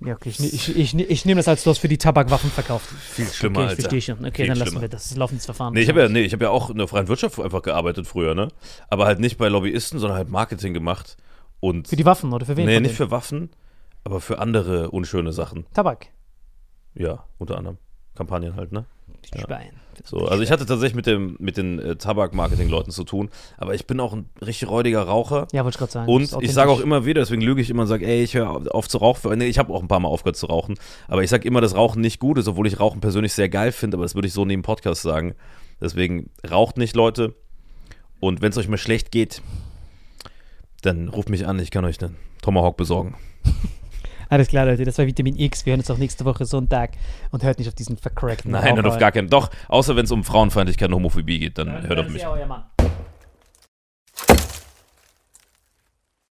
Ja, okay, ich, ich, ich, ich nehme das als du hast für die Tabakwaffen verkauft. viel schlimmer, Okay, ich verstehe schon. Okay, dann lassen schlimmer. wir das. Das ist laufendes Verfahren. Nee, ich habe ja, nee, ich hab ja auch in der freien Wirtschaft einfach gearbeitet früher, ne? Aber halt nicht bei Lobbyisten, sondern halt Marketing gemacht. Und Für die Waffen oder für wen? nee, nicht für Waffen, aber für andere unschöne Sachen. Tabak. Ja, unter anderem. Kampagnen halt, ne? Die Schwein. So, also ich hatte tatsächlich mit, dem, mit den äh, Tabak-Marketing-Leuten zu tun, aber ich bin auch ein richtig räudiger Raucher. Ja, wollte ich gerade sagen. Und ich sage auch immer wieder, deswegen lüge ich immer und sage, ey, ich höre auf zu rauchen. Nee, ich habe auch ein paar Mal aufgehört zu rauchen. Aber ich sage immer, dass Rauchen nicht gut ist, obwohl ich Rauchen persönlich sehr geil finde, aber das würde ich so neben Podcast sagen. Deswegen raucht nicht, Leute. Und wenn es euch mal schlecht geht, dann ruft mich an, ich kann euch einen Tomahawk besorgen. Alles klar, Leute, das war Vitamin X. Wir hören uns auch nächste Woche Sonntag und hört nicht auf diesen vercrackten Nein, hört auf Raucher. gar keinen. Doch, außer wenn es um Frauenfeindlichkeit und Homophobie geht, dann hört auf mich. ja euer Mann.